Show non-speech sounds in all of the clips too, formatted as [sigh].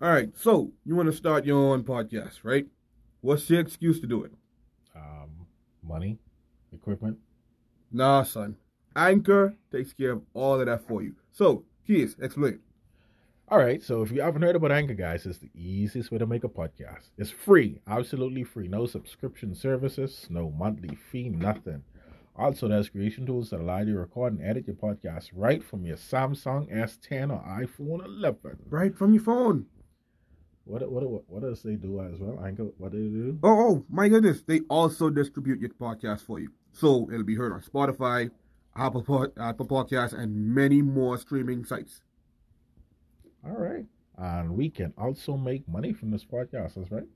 All right, so you want to start your own podcast, right? What's the excuse to do it? Um, money, equipment. Nah, son. Anchor takes care of all of that for you. So, Keys, explain. All right, so if you haven't heard about Anchor, guys, it's the easiest way to make a podcast. It's free, absolutely free. No subscription services, no monthly fee, nothing. Also, there's creation tools that allow you to record and edit your podcast right from your Samsung S10 or iPhone 11. Right from your phone. What what what, what does they do as well? Anchor, what do they do? Oh, oh, my goodness. They also distribute your podcast for you. So it'll be heard on Spotify, Apple, Pod, Apple Podcasts, and many more streaming sites. All right, and we can also make money from this podcast. That's right.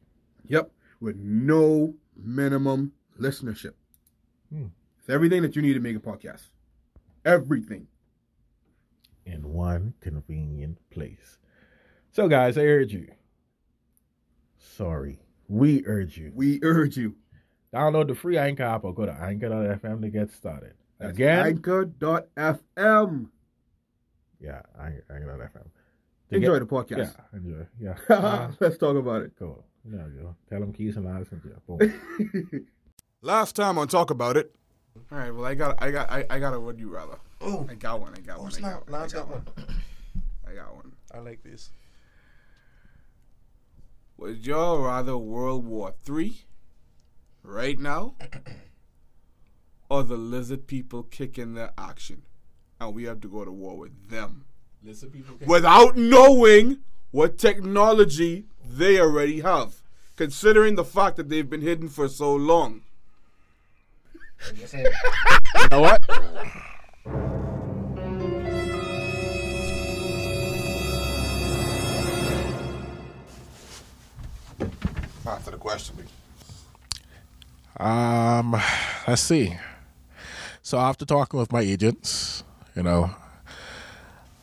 Yep, with no minimum listenership. Hmm. It's everything that you need to make a podcast. Everything. in one convenient place. So, guys, I urge you. Sorry, we urge you. We urge you. Download the free Anchor app or go to anchor.fm to get started. That's Again, Anchor.fm. yeah, Anchor- anchor.fm. To Enjoy get- the podcast. Yeah, enjoy. Yeah. Uh, [laughs] Let's talk about it. cool. There we go. Tell them keys and lies and yeah. Boom. [laughs] Last time on Talk About It. All right, well, I got, I got, I, I got a would you rather. Oh, I got one. I got oh one. I snap! got Now one. I it's got got one. one. I got one. I like this. Would y'all rather World War Three right now, [clears throat] or the lizard people kicking their action, and we have to go to war with them Listen, people. without knowing what technology they already have, considering the fact that they've been hidden for so long. You know what? [laughs] Answer the question, Um, let's see. So after talking with my agents, you know,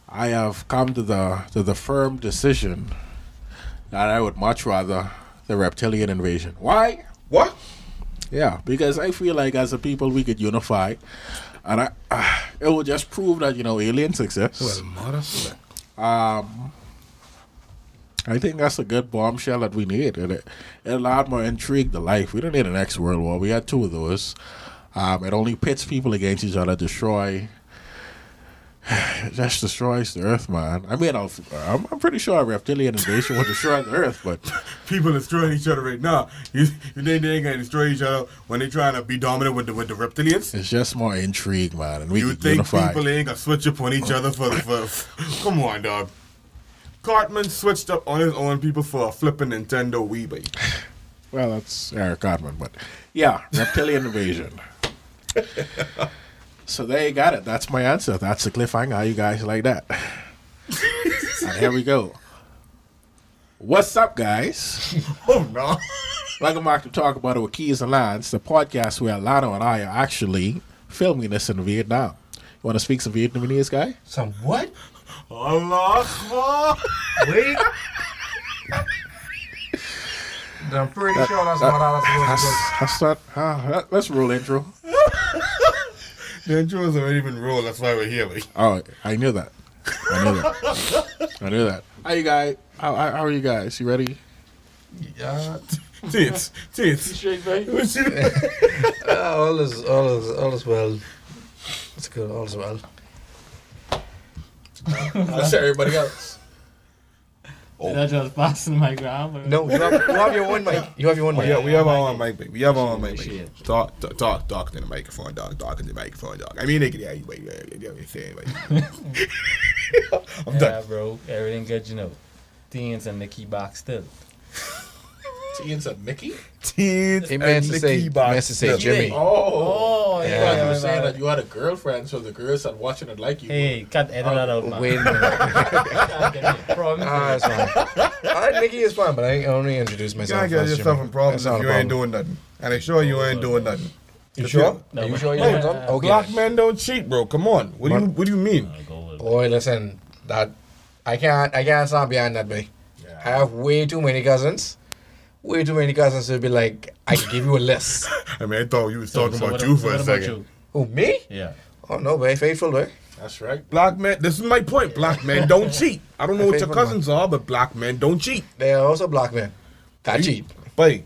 I have come to the to the firm decision that I would much rather the reptilian invasion. Why? What? Yeah, because I feel like as a people we could unify, and I, uh, it would just prove that you know aliens exist. mother. Um, I think that's a good bombshell that we need. It, it allowed more intrigue to life. We don't need an next world war. We had two of those. Um, it only pits people against each other, destroy. It [sighs] just destroys the earth, man. I mean, I'll, I'm, I'm pretty sure a reptilian invasion would destroy the earth, but [laughs] People destroying each other right now. You, you think they ain't gonna destroy each other when they trying to be dominant with the with the reptilians? it's just more intrigue, man. And we You think unify. people ain't gonna switch up on each other for, the for [laughs] Come on, dog. Cartman switched up on his own people for a flipping Nintendo Wii, baby. [laughs] Well, that's Eric Cartman, but yeah, reptilian invasion. [laughs] so there you got it. That's my answer. That's the cliffhanger. How you guys like that? [laughs] and here we go. What's up, guys? Oh no. Welcome back to Talk About It with Keys and Lines, the podcast where Lano and I are actually filming this in Vietnam. You want to speak some Vietnamese, guy? Some what? Allah Akbar. Wait. I'm pretty sure that's what I was That's, supposed to that's not. Uh, let- let's roll intro. The intro's already been rolled, that's why we're here, baby. Oh, I knew that. I knew that. I knew that. How you guys? How, how how are you guys? You ready? Yeah. Tits, tits. Straight, right? What [laughs] [laughs] Uh, all is all is all is well. It's good. All is well. How's everybody else? That oh. just passing my ground. No, you have, you have your one mic. You have your one we mic. Yeah, we have our own mic, baby. We have our own mic, baby. Shit. Talk, talk, talk, talk to the microphone, dog. Talk to the microphone, dog. I mean, they can, yeah, wait, yeah, yeah, yeah, yeah, yeah, yeah. I'm Yeah, [laughs] done. bro. Everything good, you know. Teens and Nicky box still. Ian said Mickey. Teens He meant and to say, Nicky Box meant to say Still. Jimmy. Oh, Oh, you yeah, thought you were saying that you had a girlfriend, so the girls that watching it like you. Hey, cut edit that out, man. Wait a minute. [laughs] Promise. Ah, it's fine. All right, Nikki is fine, but I only introduced You myself. can't get yourself in problems if you ain't doing nothing. And I sure you ain't doing nothing. You sure? No, Are you but- sure you Yeah. haven't? Okay. Black men don't cheat, bro. Come on. What do you What do you mean? I'll go with it. Boy, listen, that I can't I can't stand behind that way. I have way too many cousins. Way too many cousins to be like, I can give you a list. [laughs] I mean, I thought you was So- talking so about what- you for what a about second. you? Who, me? Yeah. Oh no, boy, faithful boy. That's right. Black men. This is my point. Black men don't cheat. I don't know what your Favorite one. cousins are, but black men don't cheat. They are also black men. That cheap. But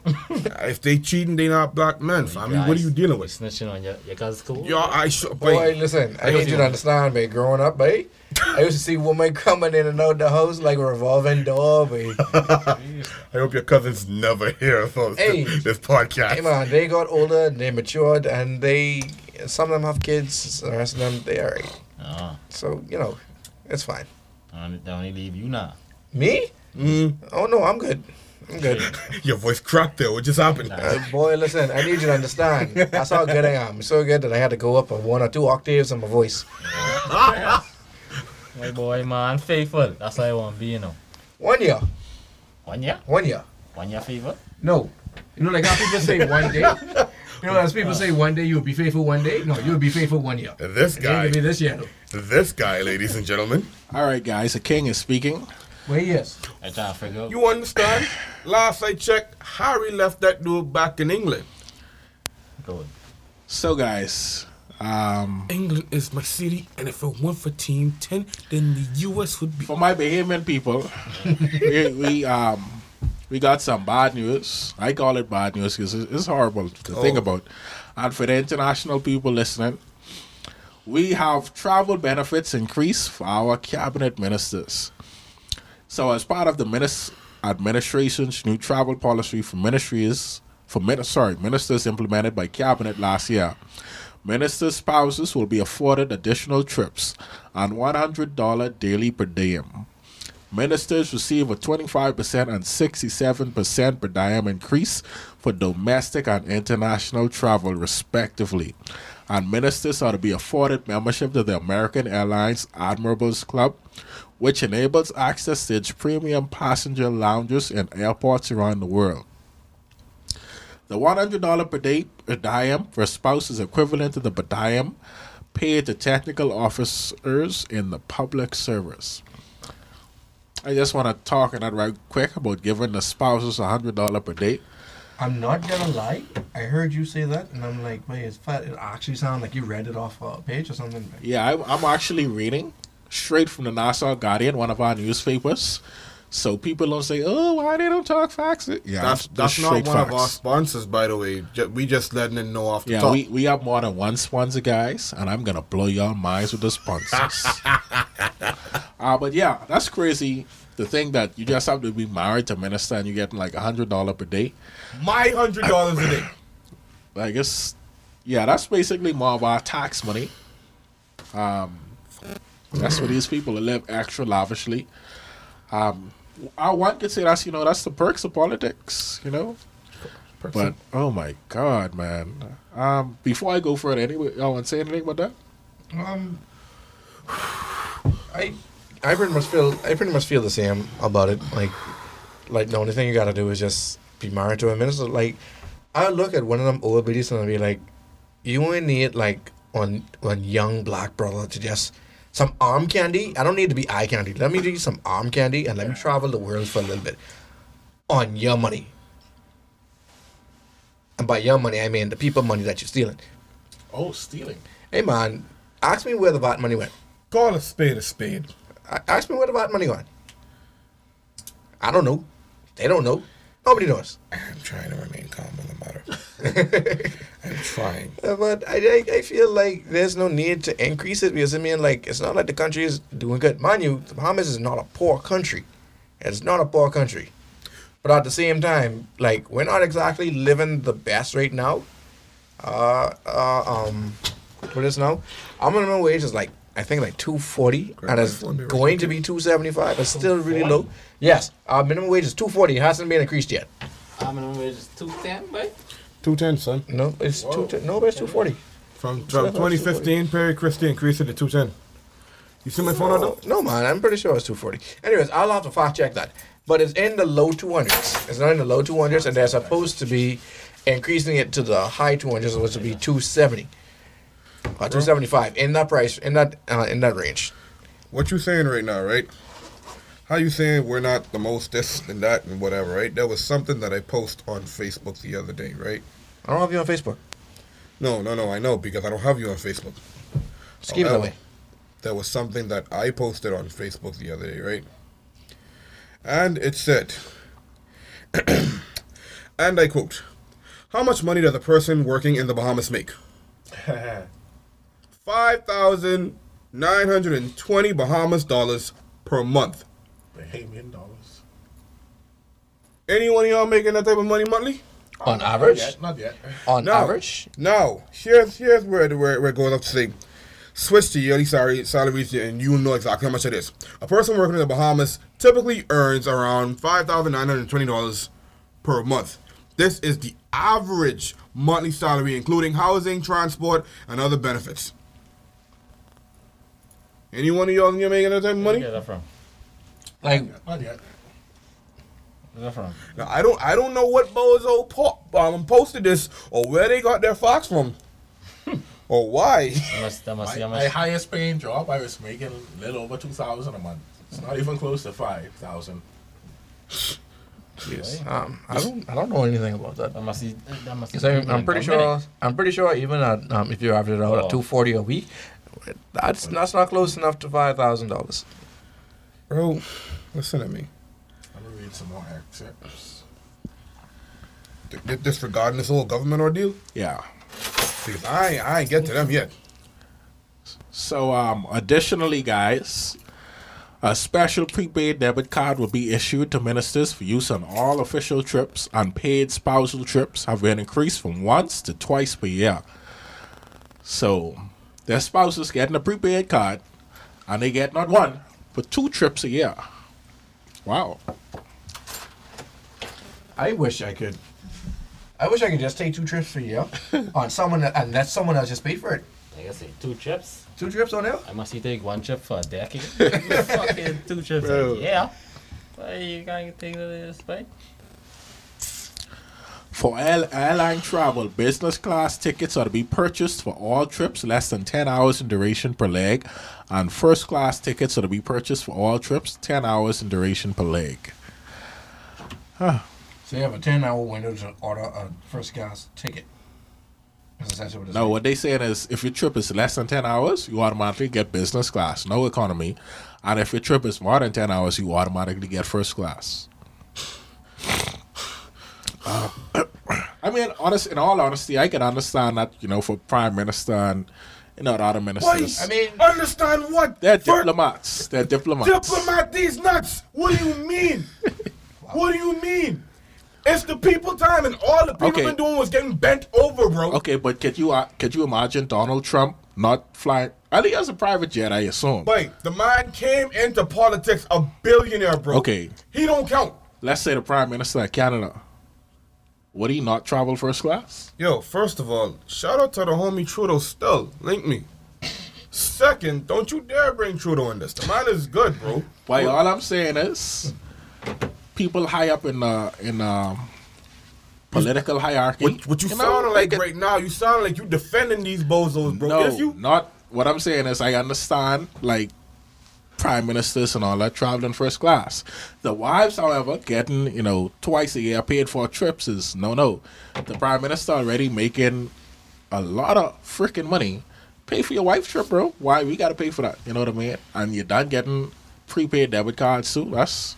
if they cheating, they not black men. I mean, what are you dealing with? Snitching on your, your cousin's cool. Yo, I should. Boy, listen, I need you to understand, man. Growing up, babe, I used to see women [laughs] coming in and out the house like a revolving door, babe. [laughs] I hope your cousins never hear about Hey. this podcast. Hey, man, they got older, they matured, and they, some of them have kids, the rest of them, they are right. Uh, So, you know, it's fine. don't, don't he leave you now. Me? Mm, Oh, no, I'm good. I'm good. [laughs] your voice cracked there. What just happened? Uh, boy, listen, I need you to understand. That's how good I am. So good that I had to go up a one or two octaves on my voice. [laughs] My boy, man, faithful. That's how I want to be, you know. One year. One year? One year. One year faithful? No. You know, like how people say one day. You know, as people say one day you'll be faithful one day. No, you'll be faithful one year. This It ain't guy, gonna be this year this guy, ladies and gentlemen. All right, guys. The king is speaking. Where he is? I try to figure out. You understand? [coughs] Last I checked, Harry left that dude back in England. Good. So, guys, um, England is my city, and if it weren't for Team 10, then the U.S. would be. for my Bahamian people, [laughs] we, we um we got some bad news. I call it bad news because it's horrible to think Oh. about. And for the international people listening, we have travel benefits increased for our cabinet ministers. So, as part of the minis- administration's new travel policy for ministries, for min- sorry, ministers implemented by cabinet last year, minister spouses will be afforded additional trips and $100 daily per diem. Ministers receive a 25% and 67% per diem increase for domestic and international travel, respectively. And ministers are to be afforded membership to the American Airlines Admirables Club, which enables access to its premium passenger lounges in airports around the world. The $100 per day per diem for a spouse is equivalent to the per diem paid to technical officers in the public service. I just want to talk on that right quick about giving the spouses $100 per day. I'm not gonna lie. I heard you say that, and I'm like, wait, it's fat. It actually sounds like you read it off a page or something. Yeah, I, I'm actually reading straight from the Nassau Guardian, one of our newspapers. So people don't say, "Oh, why they don't talk facts?" Yeah, That's that's not one of our sponsors, by the way. We just letting them know off the Yeah, top. we, we have more than one sponsor, guys, and I'm gonna blow your minds with the sponsors. uh, [laughs] but yeah, that's crazy. The thing that you just have to be married to minister and you're getting like a hundred dollar per day. My hundred dollars a day. [coughs] I guess, yeah, that's basically more of our tax money. Um, that's for these people to live extra lavishly. Um, I one could say that's you know that's the perks of politics, you know. But oh my god, man! Um, before I go further, anyway, y'all want to say anything about that? Um, I, I pretty much feel, I pretty much feel the same about it. Like, like the only thing you gotta do is just be married to a minister. Like, I look at one of them old biddies and I be like, you only need like one one young black brother to just some arm candy. I don't need to be eye candy. Let me do some arm candy and let me travel the world for a little bit on your money. And by your money, I mean the people money that you're stealing. Oh, stealing. Hey man, ask me where the VAT money went. Call a spade a spade. Ask me where the VAT money went. I don't know. They don't know. Nobody knows. I'm trying to remain calm on the matter. [laughs] I'm trying. Uh, But I, I, I feel like there's no need to increase it because I mean, like, it's not like the country is doing good. Mind you, the Bahamas is not a poor country. It's not a poor country. But at the same time, like, we're not exactly living the best right now. Uh, uh, um, what is now? Our minimum wage is like, I think like 240 and it's phone be right going to be 275. It's still really low. Yes, our minimum wage is 240. It hasn't been increased yet. Our minimum wage is 210, boy? Two ten, son. No, it's two. No, but it's 240. From from 2015, Perry Christie increased it to two ten. You see my phone out though? No, man, I'm pretty sure it's 240. Anyways, I'll have to fact check that. But it's in the low 200s. It's not in the low 200s, and they're supposed to be increasing it to the high 200s, which would be 270 or 275 in that price, in that uh, in that range. What you saying right now, right? How you saying we're not the most this and that and whatever, right? There was something that I post on Facebook the other day, right? I don't have you on Facebook. No, no, no, I know because I don't have you on Facebook. Just keep it that way. there was something that I posted on Facebook the other day, right? And it said, [clears throat] and I quote, How much money does a person working in the Bahamas make? [laughs] 5,920 Bahamas dollars per month. Bahamian dollars. Anyone of y'all making that type of money monthly? On average? Yet, not yet. On No. average? No. here's here's where it- where, where it goes up to say, switch to yearly salary salaries, and you'll know exactly how much it is. A person working in the Bahamas typically earns around five thousand nine hundred twenty dollars per month. This is the average monthly salary, including housing, transport, and other benefits. Any one of y'all in here making that type of Where you money? get that from? Like, Not yet. Where that from? Now, I don't I don't know what bozo po- um, posted this or where they got their facts from, [laughs] or why. That must, that must, My, that my must, highest paying job, I was making a little over two thousand a month. It's not even close to five thousand. yes. Um, I don't, I don't know anything about that. that must be, that must be. 'Cause I'm, I'm pretty sure, I'm pretty sure even at, um, if you average it out Oh. at two forty a week, that's that's not close enough to five thousand dollars. Bro, listen to me. I'm gonna read some more excerpts. D- disregarding this whole government ordeal? Yeah. Because I ain't, I ain't get to them yet. So, um, additionally, guys, a special prepaid debit card will be issued to ministers for use on all official trips. Unpaid spousal trips have been increased from once to twice per year. So, their spouses getting a prepaid card, and they get not one, but two trips a year. Wow. I wish I could. I wish I could just take two trips a year [laughs] on someone that, and let someone else just pay for it. Like I say, two trips. Two trips on there. I must take one trip for a decade. [laughs] Fucking two trips. Bro. Yeah. Why you gotta take this way? For air- airline travel, business class tickets are to be purchased for all trips less than 10 hours in duration per leg, and first class tickets are to be purchased for all trips 10 hours in duration per leg. So you have a ten hour window to order a first class ticket. That's essentially what No, what they saying is if your trip is less than 10 hours, you automatically get business class, no economy. And if your trip is more than 10 hours, you automatically get first class. Uh, I mean, honest, in all honesty, I can understand that, you know, for prime minister and, you know, the other ministers. I mean, Understand what? They're For- diplomats. They're diplomats. Diplomat these nuts. What do you mean? [laughs] What do you mean? It's the people time, and all the people Okay. been doing was getting bent over, bro. Okay, but could you uh, could you imagine Donald Trump not flying? I think he has a private jet, I assume. Wait, the man came into politics a billionaire, bro. Okay. He don't count. Let's say the prime minister of Canada. Would he not travel first class? Yo, first of all, shout out to the homie Trudeau still. Link me. Second, don't you dare bring Trudeau in this. The man is good, bro. Why? All I'm saying is, people high up in the in um, political hierarchy. What, what you, know, sounding like right now, you sound like you defending these bozos, bro. No, Yes, you? not what I'm saying is I understand like prime ministers and all that traveling first class. The wives, however, getting you know twice a year paid for trips is no no. The prime minister already making a lot of freaking money. Pay for your wife's trip, bro. Why we gotta pay for that? You know what I mean? And you're done getting prepaid debit cards too. That's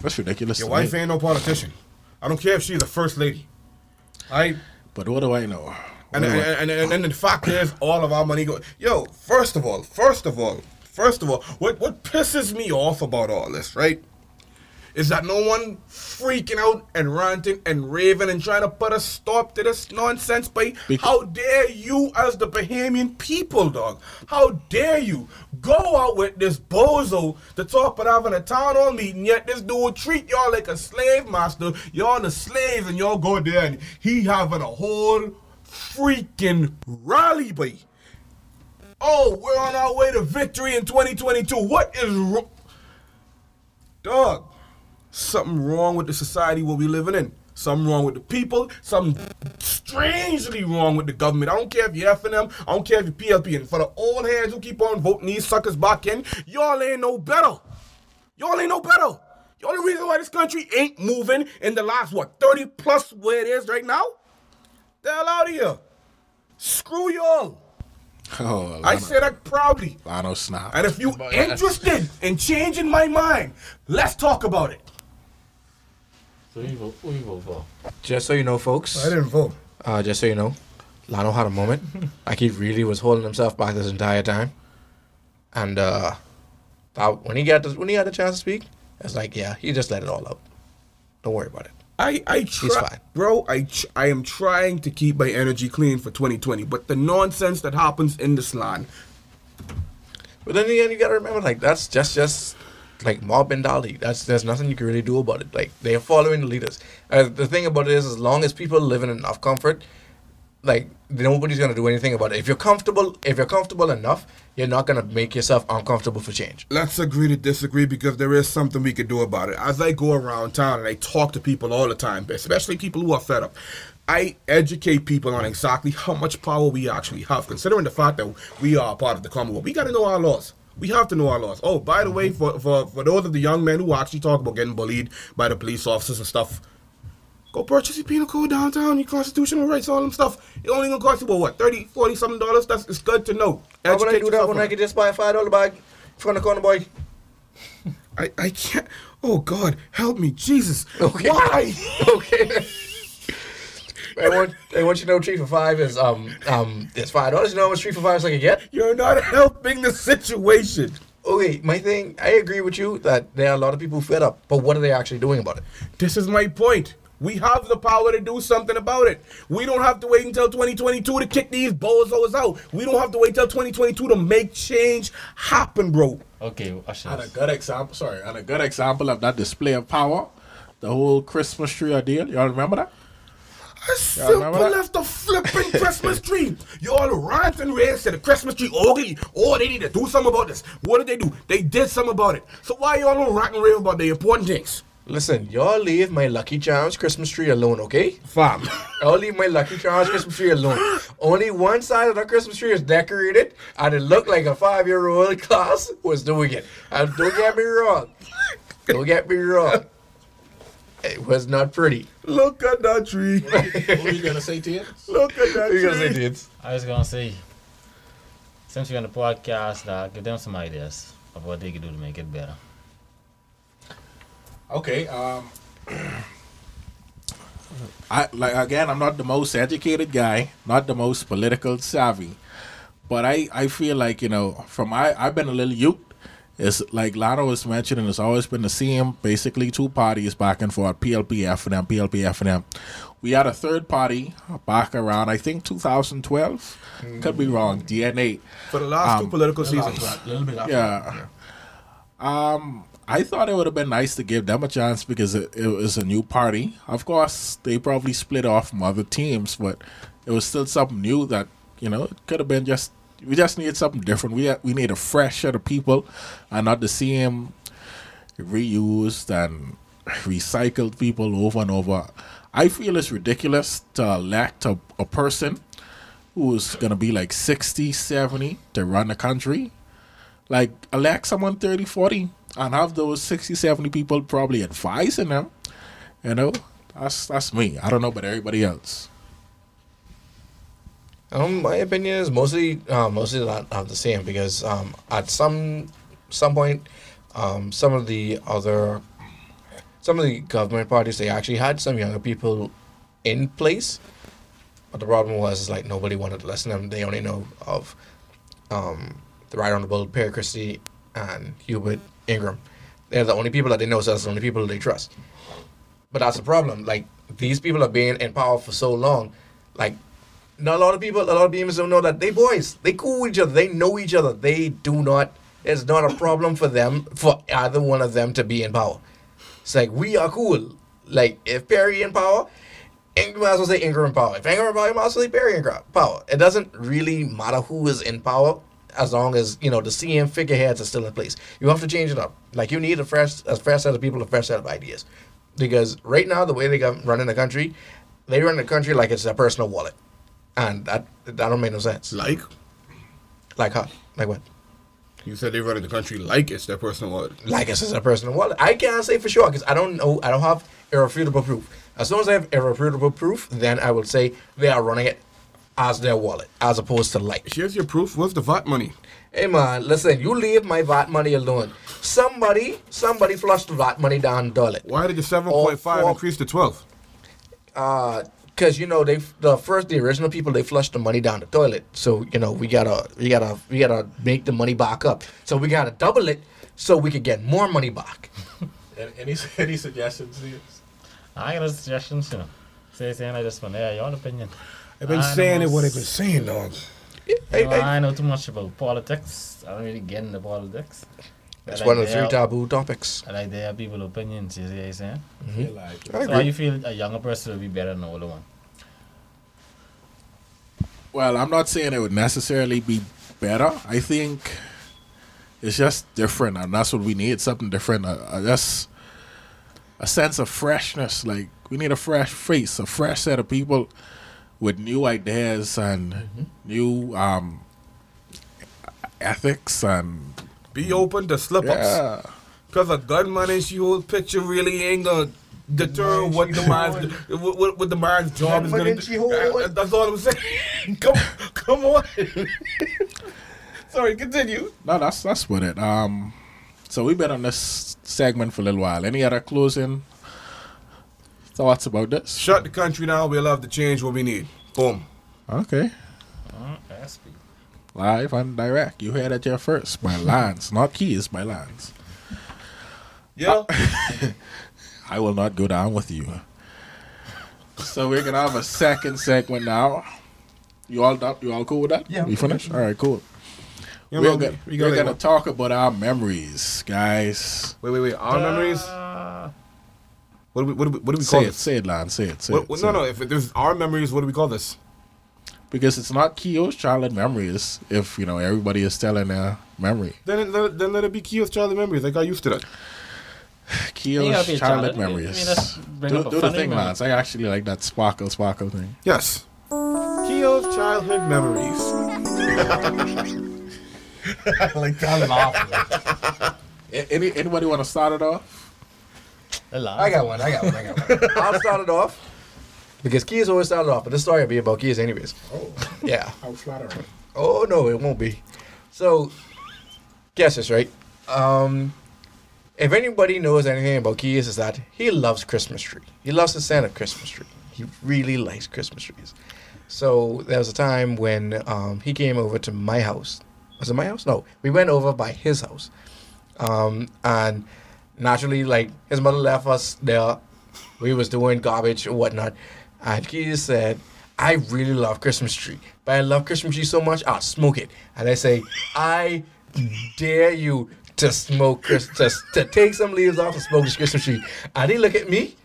that's ridiculous. Your wife me. ain't no politician. I don't care if she's the first lady. I But what do I know? and and, do I- and, and, and the fact is, all of our money go. Yo, first of all, first of all, first of all, what what pisses me off about all this, right? Is that no one freaking out and ranting and raving and trying to put a stop to this nonsense, but how dare you as the Bahamian people, dog? How dare you go out with this bozo to talk about having a town hall meeting, yet this dude treat y'all like a slave master. Y'all the slaves and y'all go there and he having a whole freaking rally, boy. Oh, we're on our way to victory in 2022. What is wrong? Dog, something wrong with the society where we living in. Something wrong with the people. Something strangely wrong with the government. I don't care if you're FNM. I don't care if you're PLP. And for the old hands who keep on voting these suckers back in, y'all ain't no better. Y'all ain't no better. The only reason why this country ain't moving in the last, what, 30 plus where it is right now? The hell out of here. Screw y'all. [laughs] Oh, I Lano, say that proudly. Lano snap. And if you [laughs] interested in changing my mind, let's talk about it. So who you vote, who you vote for? Just so you know, folks. I didn't vote. Uh, just so you know, Lano had a moment. [laughs] like he really was holding himself back this entire time. And uh, that, when he got the, when he had the chance to speak, it's like, yeah, he just let it all out. Don't worry about it. I I try, bro. I I am trying to keep my energy clean for 2020, but the nonsense that happens in this land, But then again, you gotta remember, like that's just just like mob mentality. That's there's nothing you can really do about it. Like they are following the leaders. Uh, the thing about it is, as long as people live in enough comfort, like nobody's gonna do anything about it. If you're comfortable, if you're comfortable enough, you're not gonna make yourself uncomfortable for change. let's agree to disagree because there is something we could do about it. As I go around town and I talk to people all the time, especially people who are fed up. I educate people on exactly how much power we actually have, considering the fact that we are part of the Commonwealth. We got to know our laws. We have to know our laws. Oh, by the way, for, for, for those of the young men who actually talk about getting bullied by the police officers and stuff, go purchase your penal code downtown, your constitutional rights, all them stuff. It only gonna cost you, well, what, 30 40 something dollars? That's it's good to know. How would I do that when on I could just buy a five dollar bag from the corner boy? [laughs] I, I can't. Oh God, help me, Jesus! Okay. Why? [laughs] okay. I want I want you to know three for five is um um it's five dollars. You know how much three for five is I can get? You're not helping the situation. Okay, my thing, I agree with you that there are a lot of people fed up, but what are they actually doing about it? This is my point. We have the power to do something about it. We don't have to wait until 2022 to kick these bozos out. We don't have to wait until 2022 to make change happen, bro. Okay, And a good example, sorry, and a good example of that display of power, the whole Christmas tree ordeal. Y'all remember that? A simple remember that? left a flipping Christmas tree. You all rant and rave, said the Christmas tree oh, ugly. Oh, they need to do something about this. What did they do? They did something about it. So why y'all don't rant and rave about the important things? Listen, y'all leave my Lucky Charms Christmas tree alone, okay? Fam. I'll leave my Lucky Charms Christmas tree alone. Only one side of the Christmas tree is decorated, and it looked like a five-year-old [laughs] class was doing it. And don't get me wrong. Don't get me wrong. It was not pretty. Look at that tree. what were you gonna say to it? [laughs] Look at that tree. You gonna say tree. dudes? I was gonna say, since you're on the podcast, uh, give them some ideas of what they could do to make it better. Okay. Um, [clears throat] I like again. I'm not the most educated guy, not the most political savvy, but I I feel like you know from I I've been a little youth. It's like Lana was mentioning. It's always been the same, basically two parties back and forth. PLP FNM, PLPF and them. We had a third party back around I think 2012. Could be wrong. DNA. For the last two Um, political seasons. A little bit Yeah. Um, I thought it would have been nice to give them a chance because it, it was a new party. Of course, they probably split off from other teams, but it was still something new that you know it could have been just. We just need something different. We we need a fresh set of people, and not the same reused and recycled people over and over. I feel it's ridiculous to elect a, a person who's going to be like 60, 70 to run the country. Like, elect someone 30, 40 and have those 60, 70 people probably advising them. You know, that's that's me. I don't know about everybody else. Um, my opinion is mostly uh, mostly not, not the same because um, at some some point, um, some of the other some of the government parties they actually had some younger people in place, but the problem was is like nobody wanted to listen to them. They only know of um, the Right Honorable Perry Christie and Hubert Ingraham. They're the only people that they know, so that's the only people they trust. But that's the problem. Like these people have been in power for so long, like not a lot of people, a lot of BMs don't know that they boys, they cool with each other, they know each other. They do not. It's not a problem for them for either one of them to be in power. It's like we are cool. Like if Perry in power, Ingraham might as well say Ingraham in power. If Ingraham in power, you might as well say Perry in power. It doesn't really matter who is in power as long as you know the CM figureheads are still in place. You have to change it up. Like you need a fresh, a fresh set of people, a fresh set of ideas. Because right now, the way they got running the country, they run the country like it's their personal wallet, and that that don't make no sense. Like Like how? Like what? you said, they run the country like it's their personal wallet. Like it's their personal wallet. I can't say for sure because I don't know. I don't have irrefutable proof. As soon as I have irrefutable proof, then I will say they are running it as their wallet, as opposed to life. Here's your proof. Where's the VAT money? Hey man, listen, you leave my VAT money alone. Somebody, somebody flushed the VAT money down the toilet. Why did the 7.5 for- increase to 12? Uh, cause you know they the first the original people they flushed the money down the toilet. So you know we gotta we gotta we gotta make the money back up. So we gotta double it so we could get more money back. [laughs] Any any suggestions? Ian? I got a suggestion, you know. Say, saying I just want to hear your opinion. I've been I saying it what I've been saying, dog. Hey, Well, hey, I know too much about politics. I don't really get into politics. It's I one of the three their- taboo topics. I like their people opinions, you see what I'm saying? Feel like- I So how agree. you feel a younger person would be better than an older one? Well, I'm not saying it would necessarily be better. I think it's just different, and that's what we need. Something different. Uh, uh, just a sense of freshness. Like we need a fresh face, a fresh set of people with new ideas and new um, ethics and Be open to slip ups. yeah. Because a gunman in she holds picture really ain't gonna deter what the man's what, what, what the man's job is gonna in she hold. Uh, That's all I'm saying. [laughs] come, come on. [laughs] Sorry, continue. No, that's that's what it. Um, so we've been on this segment for a little while. Any other closing thoughts about this? Shut the country down. We'll have to change what we need. Boom. Okay. That's me. Live and direct. You heard it here first. By Lance, [laughs] not keys, by Lance. Yeah. [laughs] I will not go down with you. So we're gonna have a second segment now. You all done? You all cool with that? Yeah. We finished? All right, cool. Yeah, we're gonna, we we're gonna talk about our memories, guys. Wait, wait, wait. Our memories. What do we what do we, what do we call Say it, this? say it, Lance. Say it. Say What, it. what- say no, no. If there's our memories, what do we call this? Because it's not Keo's childhood memories. If you know everybody is telling their memory. Then it, let, then let it be Kiyo's childhood memories. I got used to that. You gotta Keo's be childhood child. I mean, memories. do do the thing, memory. Lance. I actually like that sparkle, sparkle thing. Yes. Kiyo's childhood memories. [laughs] like that laugh. Any anybody want to start it off? A. I got one. I got one. I got one. [laughs] I'll start it off because Keys always started off, but this story will be about Keys anyways. Oh, [laughs] Yeah. how flattering. Oh no, it won't be. So, guess this right. Um, if anybody knows anything about Keys, is that he loves Christmas tree. He loves the scent of Christmas tree. He really likes Christmas trees. So there was a time when um, he came over to my house. Was it my house? No, we went over by his house, um, and naturally, like his mother left us there. We was doing garbage and whatnot, and he said, "I really love Christmas tree, but I love Christmas tree so much, I'll smoke it." And I say, "I dare you to smoke to, to take some leaves off and smoke this Christmas tree." And he look at me,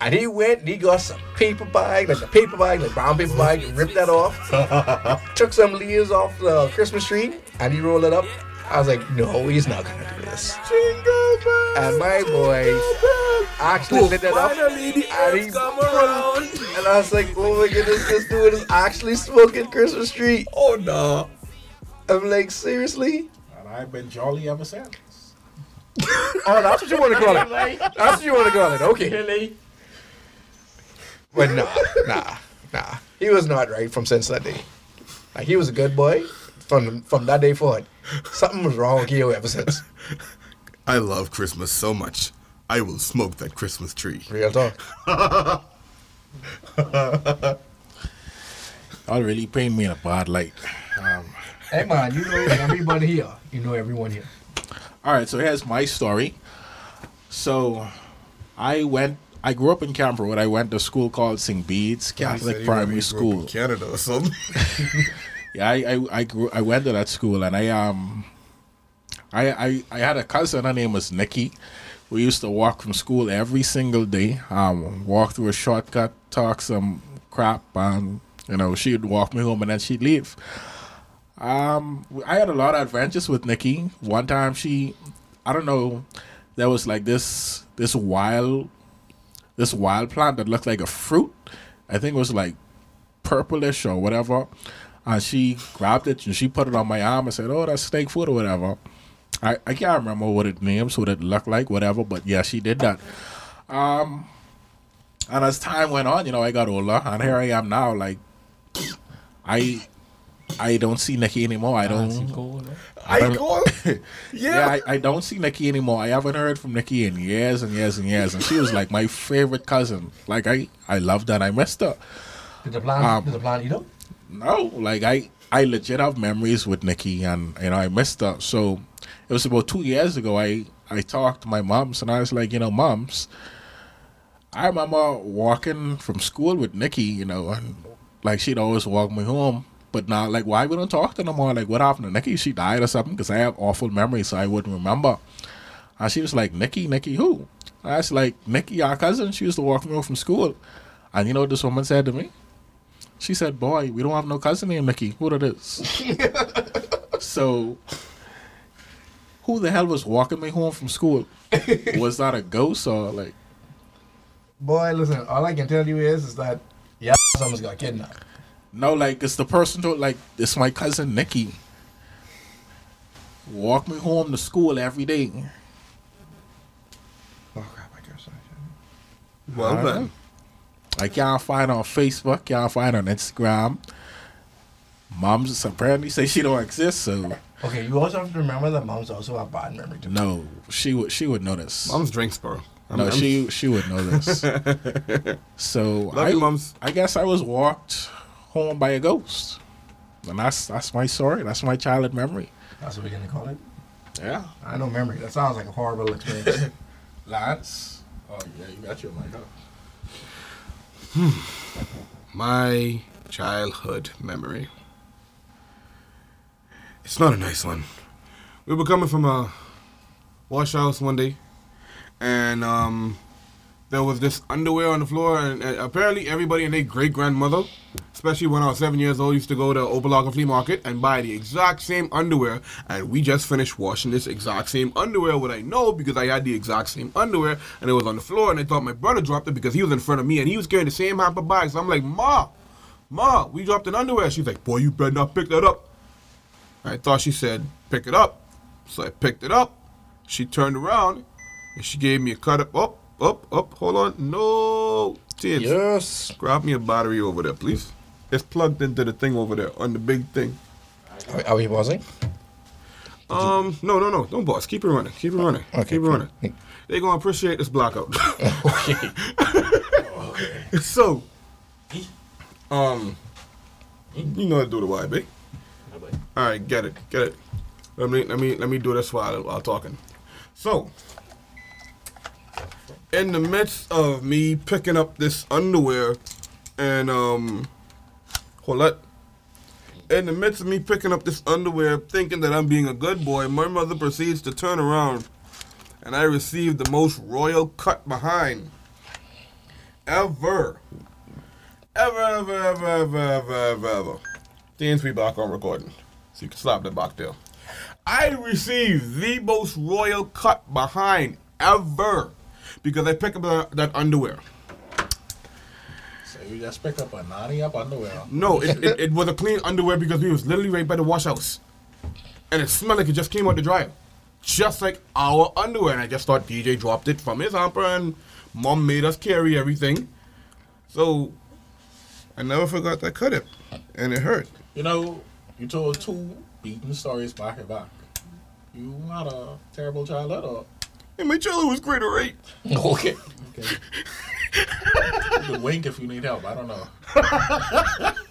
and he went and he got some paper bag, like a paper bag, like brown paper bag, ripped that off, took some leaves off the Christmas tree, and he rolled it up. I was like, no, he's not gonna do this. And my boy actually lit that up, and he come around. and I was like, oh my goodness, this dude is actually smoking Christmas tree. Oh no. I'm like, seriously? And I've been jolly ever since. [laughs] Oh, that's what you want to call it. That's what you want to call it. Okay. Really? But nah, nah, nah. He was not right from since that day. Like he was a good boy from from that day forward. Something was wrong with Keo ever since. [laughs] I love Christmas so much. I will smoke that Christmas tree. Real talk. [laughs] That really paint me in a bad light. Um, [laughs] Hey man, you know everybody here. You know everyone here. all right, so here's my story. So, I went. I grew up in Camperdown. I went to a school called St. Bede's Catholic Primary School. Canada or something. Yeah, I, I, I grew. I went to that school, and I um, I, I, I had a cousin. Her name was Nikki. We used to walk from school every single day. Um, walk through a shortcut, talk some crap, and you know she'd walk me home, and then she'd leave. Um, I had a lot of adventures with Nikki. One time, she, I don't know, there was like this this wild, this wild plant that looked like a fruit. I think it was like purplish or whatever. And she grabbed it and she put it on my arm and said, "Oh, that's snake food or whatever." I, I can't remember what it names, what it looked like, whatever. But yeah, she did that. Um, and as time went on, you know, I got older, and here I am now, like I I don't see Nikki anymore. I don't. Cool. I [laughs] don't- Yeah, Yeah. I, I don't see Nikki anymore. I haven't heard from Nikki in years and years and years, and she was like my favorite cousin. Like I, I loved her. and I missed her. Did the plan? Um, did the plan eat up? No, like I, I legit have memories with Nikki, and you know I missed her. So it was about two years ago. I, I talked to my moms, and I was like, you know, moms, I remember walking from school with Nikki, you know, and like she'd always walk me home. But now, like, why we don't talk to no more? Like, what happened to Nikki? She died or something? Because I have awful memories, so I wouldn't remember. And she was like, Nikki, Nikki, who? I was like, Nikki, our cousin. She used to walk me home from school. And you know what this woman said to me? She said, "Boy, we don't have no cousin named Nikki. Who that is?" [laughs] so, who the hell was walking me home from school? was that a ghost or like? Boy, listen. All I can tell you is, is that yeah, someone's got kidnapped. No, like it's the person to like it's my cousin Nikki. Walk me home to school every day. Oh crap! I guess I Well Alright. then. Like y'all find on Facebook, y'all find on Instagram. Moms apparently say she don't exist, so Okay, you also have to remember that moms also have bad memory too. no, she would she would know this. Mom's drinks, bro. I'm- no, I'm- she she would know this. [laughs] so Love I, you, moms. I guess I was walked home by a ghost, and that's that's my story. That's my childhood memory. That's what we're gonna call it. Yeah, I know memory. That sounds like a horrible experience. [laughs] Lance. Oh yeah, you got your mic up. My childhood memory. It's not a nice one. We were coming from a wash house one day, and um, there was this underwear on the floor, and, and apparently everybody and their great grandmother, especially when I was seven years old, used to go to Opalaga Flea Market and buy the exact same underwear. And we just finished washing this exact same underwear. What I know because I had the exact same underwear, and it was on the floor, and I thought my brother dropped it because he was in front of me, and he was carrying the same hamper bag. So I'm like, Ma, Ma, we dropped an underwear. She's like, Boy, you better not pick that up. I thought she said, pick it up. So I picked it up. She turned around and she gave me a cut up. Up, up, up. Hold on. No. Tins. yes. Grab me a battery over there, please. It's plugged into the thing over there on the big thing. Are, are we pausing? Um, no, no, no. Don't boss. Keep it running. Keep it running. Okay, Keep it cool. running. They're going to appreciate this blackout. [laughs] okay. [laughs] so, um, you know how to do the YB. All right, get it, get it. Let me let me let me do this while while talking. So, in the midst of me picking up this underwear, and um, hold up. In the midst of me picking up this underwear, thinking that I'm being a good boy, my mother proceeds to turn around, and I receive the most royal cut behind ever. Ever, ever, ever, ever, ever, ever, ever. Dance we back on recording. So you can slap that back there. I received the most royal cut behind ever because I picked up that underwear. You just pick up a naughty up underwear. No, it, it, it was a clean underwear because we was literally right by the wash house. And it smelled like it just came out the dryer. Just like our underwear. And I just thought DJ dropped it from his hamper and mom made us carry everything. So I never forgot that cut it. And it hurt. You know, you told two beaten stories back to back. You had a terrible childhood, or And my childhood was great, alright? [laughs] Okay. okay. you can wink if you need help. I don't know. [laughs]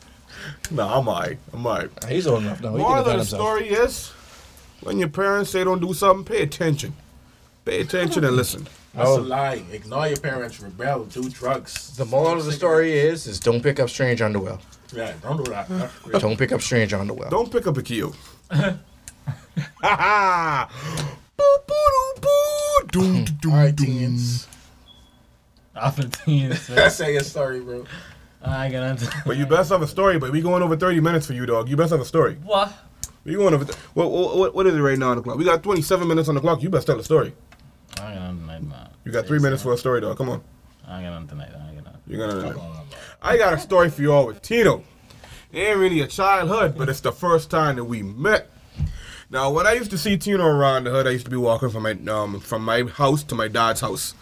No, I'm alright. I'm alright. He's old enough now. He can Moral of the himself. story is when your parents say don't do something, pay attention. Pay attention and listen. That's Oh. a lie. Ignore your parents. Rebel. Do drugs. The moral of the story is, is don't pick up strange underwear. Yeah, don't do that. [laughs] don't pick up strange underwear. Don't pick up a keel. Ha ha! Boo, boo, doo, boo. Doom, doo, doom, All right, doom. teens. After teens, [laughs] man. Say your story, bro. I got into But you best have a story, but we going over 30 minutes for you, dog. You best have a story. what? We going over. Th- what, what, what is it right now on the clock? We got 27 minutes on the clock. You best tell a story. I got on tonight, man. You got three minutes for a story, dog. Come on. I got on tonight. I got on. You're gonna. Come on, bro. I got a story for you all with Tino. It ain't really a childhood, but it's the first time that we met. Now, when I used to see Tino around the hood, I used to be walking from my um from my house to my dad's house,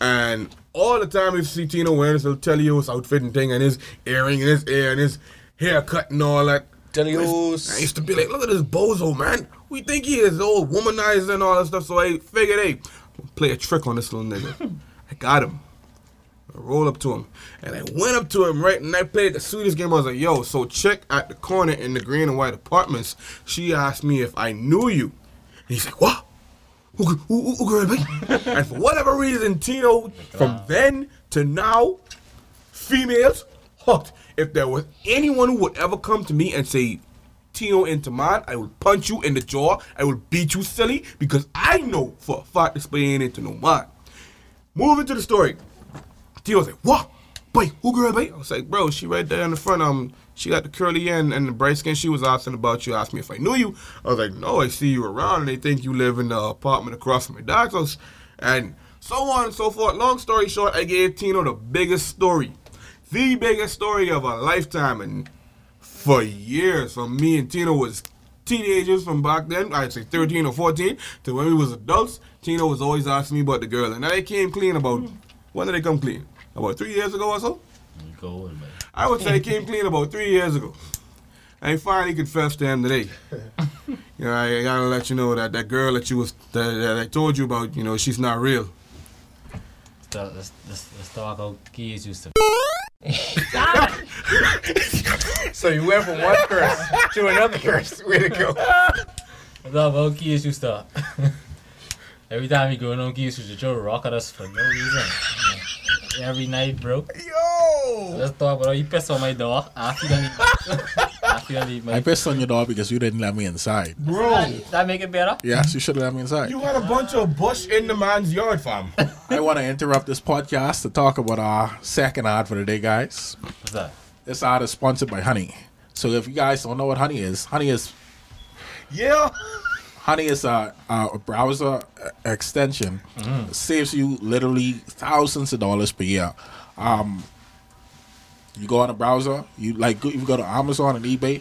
and all the time to see Tino wearing his little Telios outfit and thing, and his earring and his ear, and his haircut and all that. I used to be like, look at this bozo, man. We think he is old womanizer and all that stuff. So I figured, hey, play a trick on this little nigga. [laughs] I got him. I roll up to him. And I went up to him, right? And I played the sweetest game. I was like, yo, so check at the corner in the green and white apartments. She asked me if I knew you. And he's like, what? Who, who, who, who babe? [laughs] and for whatever reason, Tino, from ah. then to now, females hooked. If there was anyone who would ever come to me and say, Tino into mine, I will punch you in the jaw. I will beat you silly because I know for a fact this ain't into no mine. Moving to the story. Tino's like, what? Boy, who girl, babe? I was like, bro, she right there in the front. Um, she got the curly hair and, the bright skin. She was asking about you. Asked me if I knew you. I was like, no, I see you around, and they think you live in the apartment across from my dad's house, and so on and so forth. Long story short, I gave Tino the biggest story, the biggest story of a lifetime, and for years, from me and Tino was teenagers from back then, I'd say 13 or 14, to when we was adults, Tino was always asking me about the girl. And now they came clean about, when did they come clean? About three years ago or so? You go. I would say came clean about three years ago. I finally confessed to him today. [laughs] You know, I gotta let you know that that girl that you was that, that I told you about, you know, she's not real. Let's, let's, let's, let's talk how kids used to. So you went from one curse to another curse. Way to go. Let's talk how kids used to. Every time you go on kids used to throw a rock at us for no reason. Every night, bro. Yo! Let's talk about how you piss on my door after you done leave- after you done leave I [laughs] my pissed on your door because you didn't let me inside. Bro, Does That make it better? Yes, you should have let me inside. you had a bunch of bush in the man's yard, fam. [laughs] I want to interrupt this podcast to talk about our second ad for the day, guys. What's that? This ad is sponsored by Honey. So if you guys don't know what Honey is, Honey is Yeah. Honey is a, a browser extension. It saves you literally thousands of dollars per year. Um, you go on a browser, you like you go to Amazon and eBay,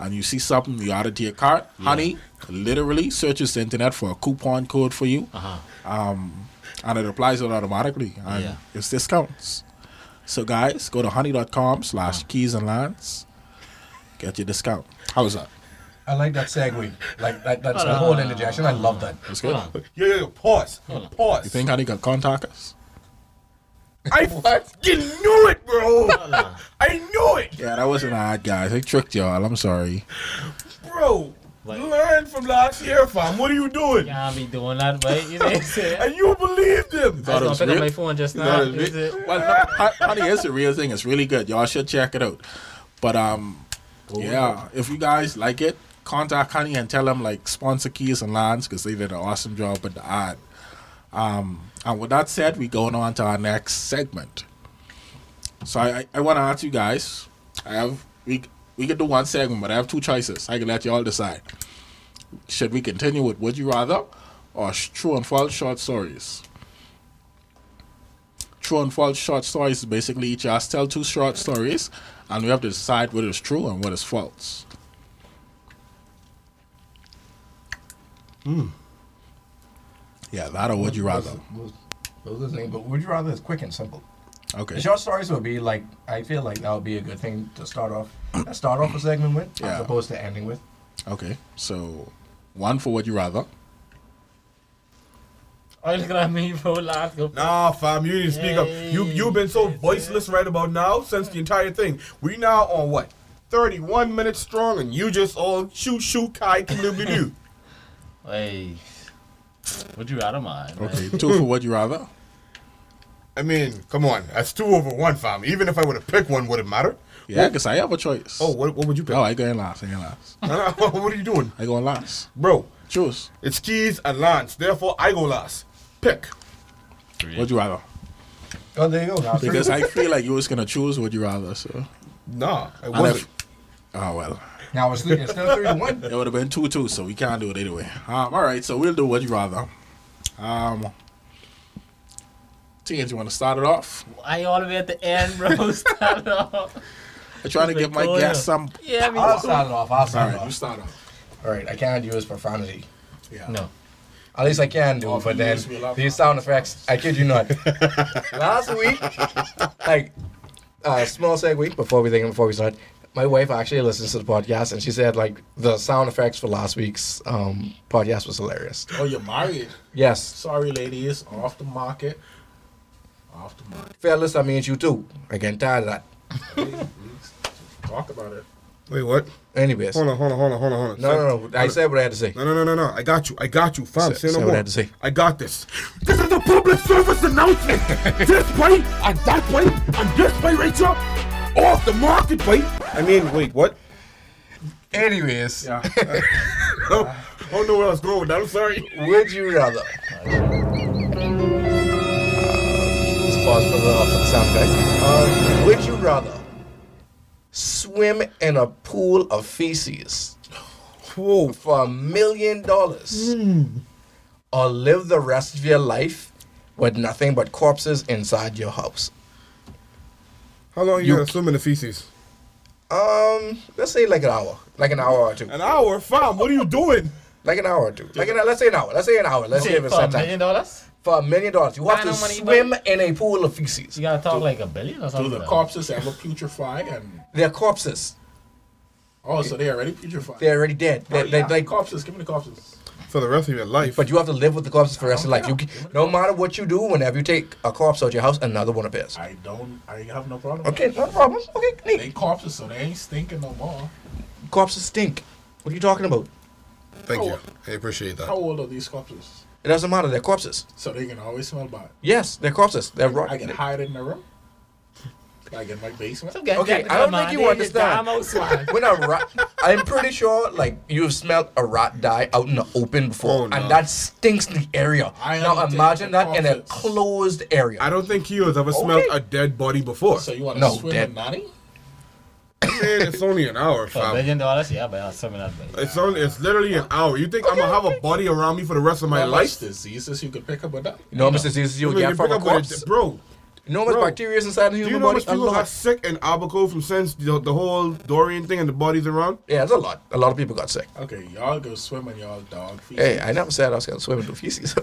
and you see something you add it to your cart. Honey literally searches the internet for a coupon code for you, um, and it applies it automatically, and Yeah. it's discounts. So guys, go to honey.com slash keys and Lans. Get your discount. How's that? I like that segue. Like that, that's the whole interjection. I love that. That's good. Hold on. Yeah, yeah, yeah. Pause. Pause. You think honey can contact us? I [laughs] fucking knew it, bro. I knew it, Yeah, that wasn't an ad, guys. They tricked y'all. I'm sorry. bro. Like- Learn from last year, fam. What are you doing? Can't be doing that, right? You know what I'm [laughs] saying? And you believed him. I Thought it was was gonna pick up real? my phone just now. That is Is re- it? well, no, Hon- honey is a real thing. It's really good. Y'all should check it out. But um, yeah, if you guys like it, contact Honey and tell them like sponsor Keys and Lans because they did an awesome job with the ad. Um, and with that said, we're going on to our next segment. So I, I, I want to ask you guys. I have we we can do one segment, but I have two choices. I can let y'all decide. Should we continue with Would You Rather or True and False short stories? True and false short stories basically each us tell two short stories, and we have to decide what is true and what is false. Hmm. Yeah, that or would you rather? Those- those are the But would you rather is quick and simple. Okay. The short stories would be like I feel like that would be a good thing to start off. start off a segment with, Yeah. as opposed to ending with. Okay. So, one for would you rather. Oh, look at me, bro. Laugh. Go. Nah, fam, you need to speak up. You you've been so voiceless right about now since the entire thing. We now on what? 31 minutes strong, and you just all shoot shoot kai do. Hey. Would you rather mine? Okay. Two for would you rather. I mean, come on, that's two over one, fam. Even if I would have picked one, would it matter? Yeah, because I have a choice. Oh, what, what would you pick? No, I going last. I going last. [laughs] what are you doing, I going last. bro? Choose. It's keys and Lans. Therefore, I go last. Pick. What would you rather? Oh, there you go. Now. Because I feel like you was gonna choose would you rather. So. Nah, I And wasn't. if- oh well. Now it's, it's still three to one. It would have been two two, so we can't do it anyway. Um, all right, so we'll do what you rather. Um, Teens, you want to start it off? I all the way at the end, bro. [laughs] Start it off. I'm trying to give my Like, guests some. Yeah, me I'll too. start it off. I'll All start it right, you off. start off. All right, I can't use profanity. Yeah. No. At least I can do, Oh, but you then use me a lot. these sound effects, I kid you not. [laughs] Last week, like, uh, small segue before we think before we start. My wife actually listens to the podcast, and she said like the sound effects for last week's um, podcast was hilarious. Oh, you're married. Yes, Sorry, ladies. Off the market. Off the market. fellas, that means you too. I get tired of that. Please, please, Talk about it. Wait, what? Anyways, Hold on, hold on, hold on, hold on, hold on. no, no, no. I said what I had to say. No, no, no, no, no. I got you. I got you. Fam, Say- say, say no what I had to say. I got this. This is a public service announcement. [laughs] this way and that way and this way, Rachel. Off the market, way. I mean, wait, what? Anyways, Yeah. Oh, [laughs] I don't know where I was going with that. I'm sorry. would you rather? Let's pause for the, for the sound effect. Uh, would you rather swim in a pool of feces Whoa. for a million dollars or live the rest of your life with nothing but corpses inside your house? How long you, You- gotta swim in the feces? Um, let's say like an hour, like an hour or two, An hour, fam. What are you doing? like an hour or two, like an, let's say an hour, let's say an hour, let's say if it's For a that time. million dollars? For a million dollars, you have to money, swim in a pool of feces. You gotta talk like a billion or Do something. the corpses ever putrefy? And They're corpses. oh, so they already putrefy. They're already dead. Oh, They're, yeah. they're like, corpses. Give me the corpses. For the rest of your life. but you have to live with the corpses for the rest of your life. You, can- no matter what you do, whenever you take a corpse out your house, another one appears. I don't. I have no problem. Okay, no problem. Okay, They neat. corpses, so they ain't stinking no more. Corpses stink. What are you talking about? Thank Oh. you. I appreciate that. How old are these corpses? It doesn't matter. They're corpses. So they can always smell bad. Yes, they're corpses. They're I can hide it in the room. Like in my basement. So Okay, I don't think you understand. damn out swine. When a rat, I'm pretty sure like you've smelled a rat die out in the open before, Oh, no. and that stinks the area. I now imagine the that in a closed area. I don't think he has ever smelled Okay. a dead body before. So you want to No, swim dead. with Nanny? Man, it's only an hour, For a fam. million dollars? Yeah, but I'll swim in that. It's only it's literally an hour. You think I'm gonna have a body around me for the rest of my How much life? diseases you could pick up with that? You know how diseases you I would mean, get from pick a up corpse? bro. You know how much Bro. bacteria is inside the human body? Do you human know how much people got lot. sick and Abaco since the, the whole Dorian thing and the bodies around? Yeah, it's a lot. A lot of people got sick. Okay, y'all go swim in y'all dog feet. Hey, I never said I was gonna swim into feces.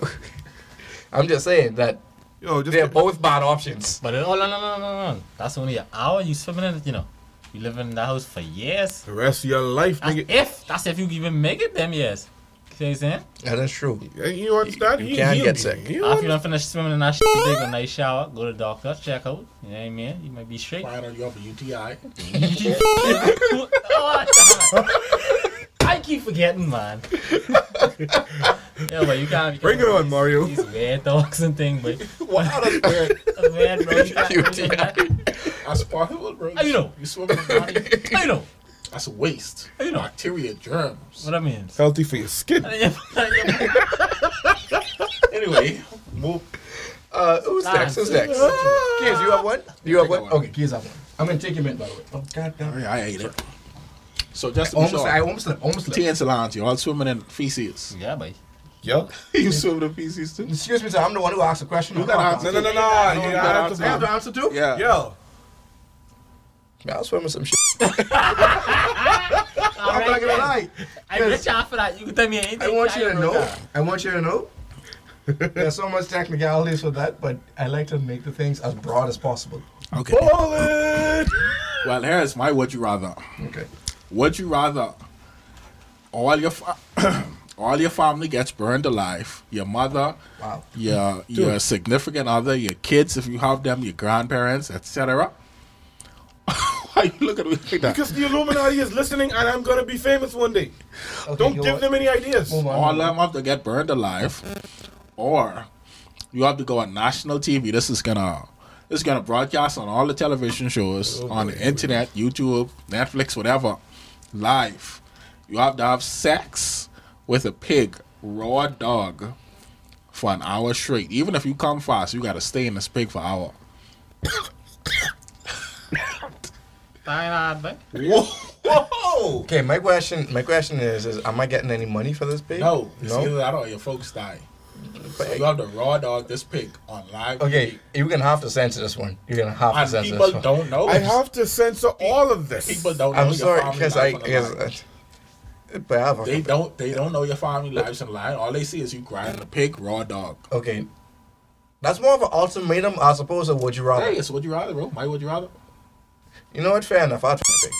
[laughs] I'm just saying that Yo, just they're both bad options. But it, oh no no no no no! That's only an hour. You swimming in it, you know. You live in that house for years. the rest of your life, That's nigga. if that's if you even make it them years. See what I'm saying? That is true. Yeah, You understand? You He- can he'll get sick. he'll After you done finish swimming in that shit, take a nice shower, go to the doctor, check out. You know what I mean? You might be straight. Find out you have a UTI. oh, I keep forgetting, man. [laughs] yeah, but you can't. You Bring it on, Mario. These weird dogs and things, but [laughs] Wow, that's [laughs] weird. that's weird, bro. You can't- UTI. That's possible, bro. How you know? You swim in Nanny. How you know? That's a waste. You know? Bacteria, germs. What I mean? Healthy for your skin. [laughs] Anyway, move. Uh, who's next? Who's next? Keys, you have one? You have one? Okay, Keys have one. I'm gonna take your mint, by the way. Oh, God damn. I ate it. So just to be Almost, sure, I almost slipped. Almost T slipped. and Solange, you all swimming in feces. Yeah, boy. Yo. [laughs] you swim in feces too? Excuse me, sir. I'm the one who asked the question. You gotta No, no, no, no. You you gotta gotta answer I have to answer too? Yeah. Yo. Yeah, I'll swim with some shit. I'm [laughs] I'm not gonna lie. I bet you for that. You can tell me anything. I want you to know. bro. I want you to know. There's so much technicalities for that, but I like to make the things as broad as possible. Okay. Bullet. Well, here's my would you rather. Okay. Would you rather all your fa- [clears throat] all your family gets burned alive? Your mother, Wow. your your significant other, your kids if you have them, your grandparents, etc. [laughs] Why you look at me like that? Because the Illuminati is listening and I'm gonna be famous one day. Okay, Don't give know them any ideas. Move on. All of them have to get burned alive, or you have to go on national TV. This is gonna this is gonna broadcast on all the television shows oh, on the internet, YouTube, Netflix, whatever, live. You have to have sex with a pig, raw dog, for an hour straight. Even if you come fast, you gotta stay in this pig for an hour. [coughs] [coughs] [coughs] Thailand, boy. Whoa! [laughs] Okay, my question, my question is, is am I getting any money for this pig? No, it's no. either that or your folks die. So But- you have to raw dog this pig on live. Okay, you're gonna have to censor this one. You're gonna have to And censor people this one. don't know. I have to censor all of this. People don't know I'm your sorry family because I, life on because, but I have They a, don't. They don't know your family lives in line. All they see is you grinding a pig, raw dog. okay. That's more of an ultimatum I suppose. to would you rather. Hey, it's would you rather, bro? Why would you rather? You know what? Fair enough. I'll try the pig.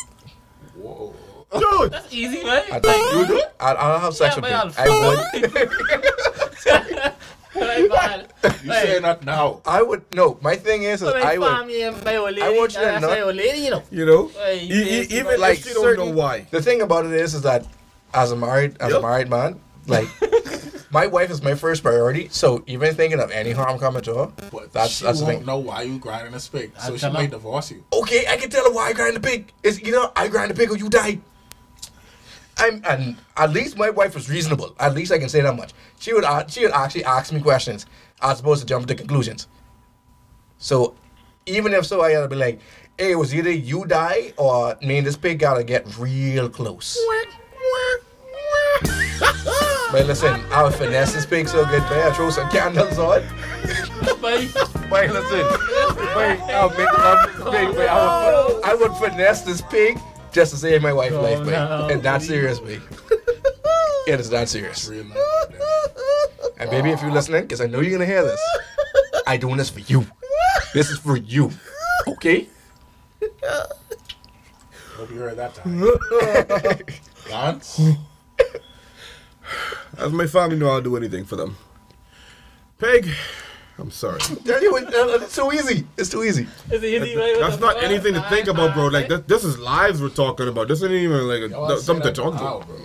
Whoa. Dude, That's easy, man. I think you do. I, I'll have sex Yeah, with but pig. I'll I would. [laughs] [laughs] Like, man. You saying that now? I would. No, my thing is, is I would. family and by your lady. I want you to that's know- by your lady, you know. you know, e- even like if you don't certain- know why. The thing about it is, is that as a married, as a married man, like [laughs] my wife is my first priority. So even thinking of any harm coming to her, But that's she that's won't thing. know why you grinding a pig, so I'll she tell might divorce you. Okay, I can tell her why I grind the pig. It's know I grind the pig or you die. I'm and at least my wife was reasonable. At least I can say that much. She would a- she would actually ask me questions as opposed to jump to conclusions. So even if so, I gotta be like, hey, it was either you die or me and this pig gotta get real close. But listen, I would finesse this pig so good, man. I throw some candles on. Bye. Wait, listen. Wait, I'll make love to this pig, but I would, I would finesse this pig just to save my wife's Oh, life, man. no. And that's serious, man. It is that serious. Real life. And baby, if you're listening, because I know you're gonna hear this, I doing this for you. This is for you. Okay? Hope you heard that time. [laughs] Lans? As my family know, I'll do anything for them. Peg, I'm sorry. Tell you what, uh, It's too easy. It's too easy. It's easy, right? That's not anything to think about, bro. Like this, this is lives we're talking about. This ain't even like a, Yo, th- something to talk about. bro.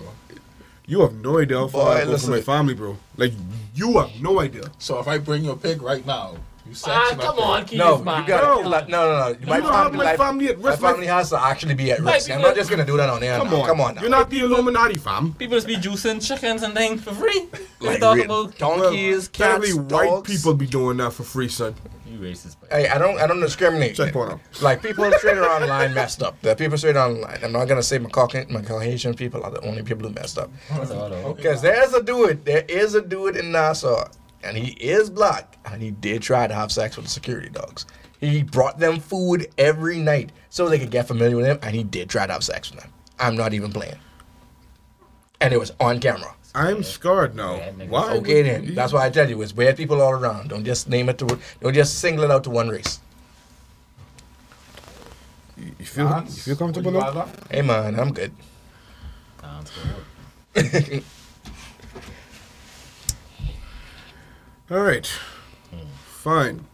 You have no idea how far Boy, I go from my family, bro. Like you have no idea. So if I bring you a pig right now, you Ah, section come up on, there. Keith, No, man. you gotta No. kill that. No, no, no. My you don't have family, my life- family at my family has to actually be at Right, risk. I'm not just gonna do that on air. Come now. on, come on. Now. You're not the Illuminati, fam. People just be juicing chickens and things for free. They like talk real about donkeys, Well, cats, apparently white people be doing that for free, son. you racist, but Hey, I don't, I don't discriminate. Check one out. Like people straight online messed up. The people straight online. I'm not gonna say my Caucasian, my Caucasian people are the only people who messed up. that's all. Because there's a dude, there is a dude in Nassau, and he is black, and he did try to have sex with the security dogs. He brought them food every night so they could get familiar with him, and he did try to have sex with them. I'm not even playing. And it was on camera. I'm scarred now. Yeah. Why? Okay then. you- That's why I tell you, it's weird people all around. Don't just name it to don't just single it out to one race. You feel, you feel comfortable you now? Hey man, I'm good. Sounds good. [laughs] All right. Fine.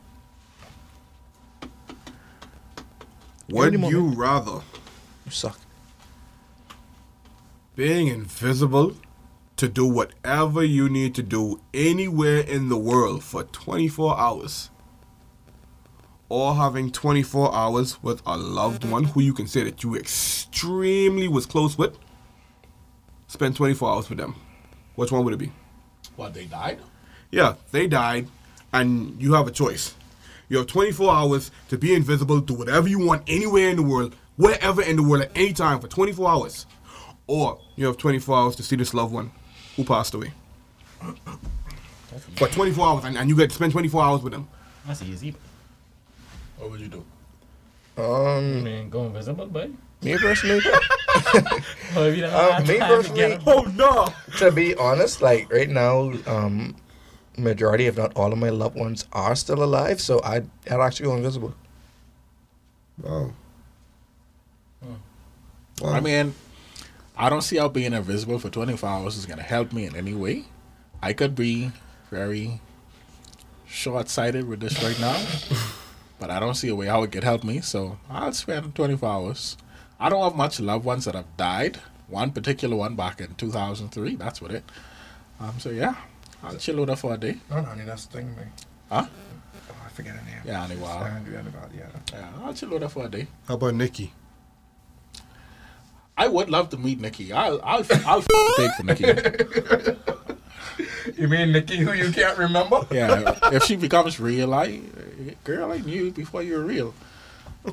Would you moment. rather You suck. being invisible to do whatever you need to do anywhere in the world for 24 hours or having 24 hours with a loved one who you can say that you extremely was close with spend 24 hours with them which one would it be What, they died? Yeah they died and you have a choice. You have 24 hours to be invisible do whatever you want anywhere in the world wherever in the world at any time for 24 hours. Or you have 24 hours to see this loved one who passed away. For 24 hours and, and you get to spend 24 hours with them. That's easy. What would you do? I Um, mean, go invisible, boy. me personally, [laughs] Oh, if you don't Um, me personally- oh no. To be honest, like right now, um, majority, if not all of my loved ones are still alive, so I'd, I'd actually go invisible. wow I mean, I don't see how being invisible for 24 hours is going to help me in any way. I could be very short sighted with this right now, [laughs] but I don't see a way how it could help me, so I'll spend 24 hours. I don't have much loved ones that have died. One particular one back in 2003, that's what it. Um, so yeah, I'll chill with her for a day. No, no, that's the thing, man. Huh? Oh, I forget her name. Yeah, anyway. yeah. Yeah, I'll chill with her for a day. how about nikki I would love to meet Nikki. I'll, I'll, I'll [laughs] take for Nikki. [laughs] You mean Nikki, who you can't remember? [laughs] Yeah, if she becomes real, I girl, I knew before you were real.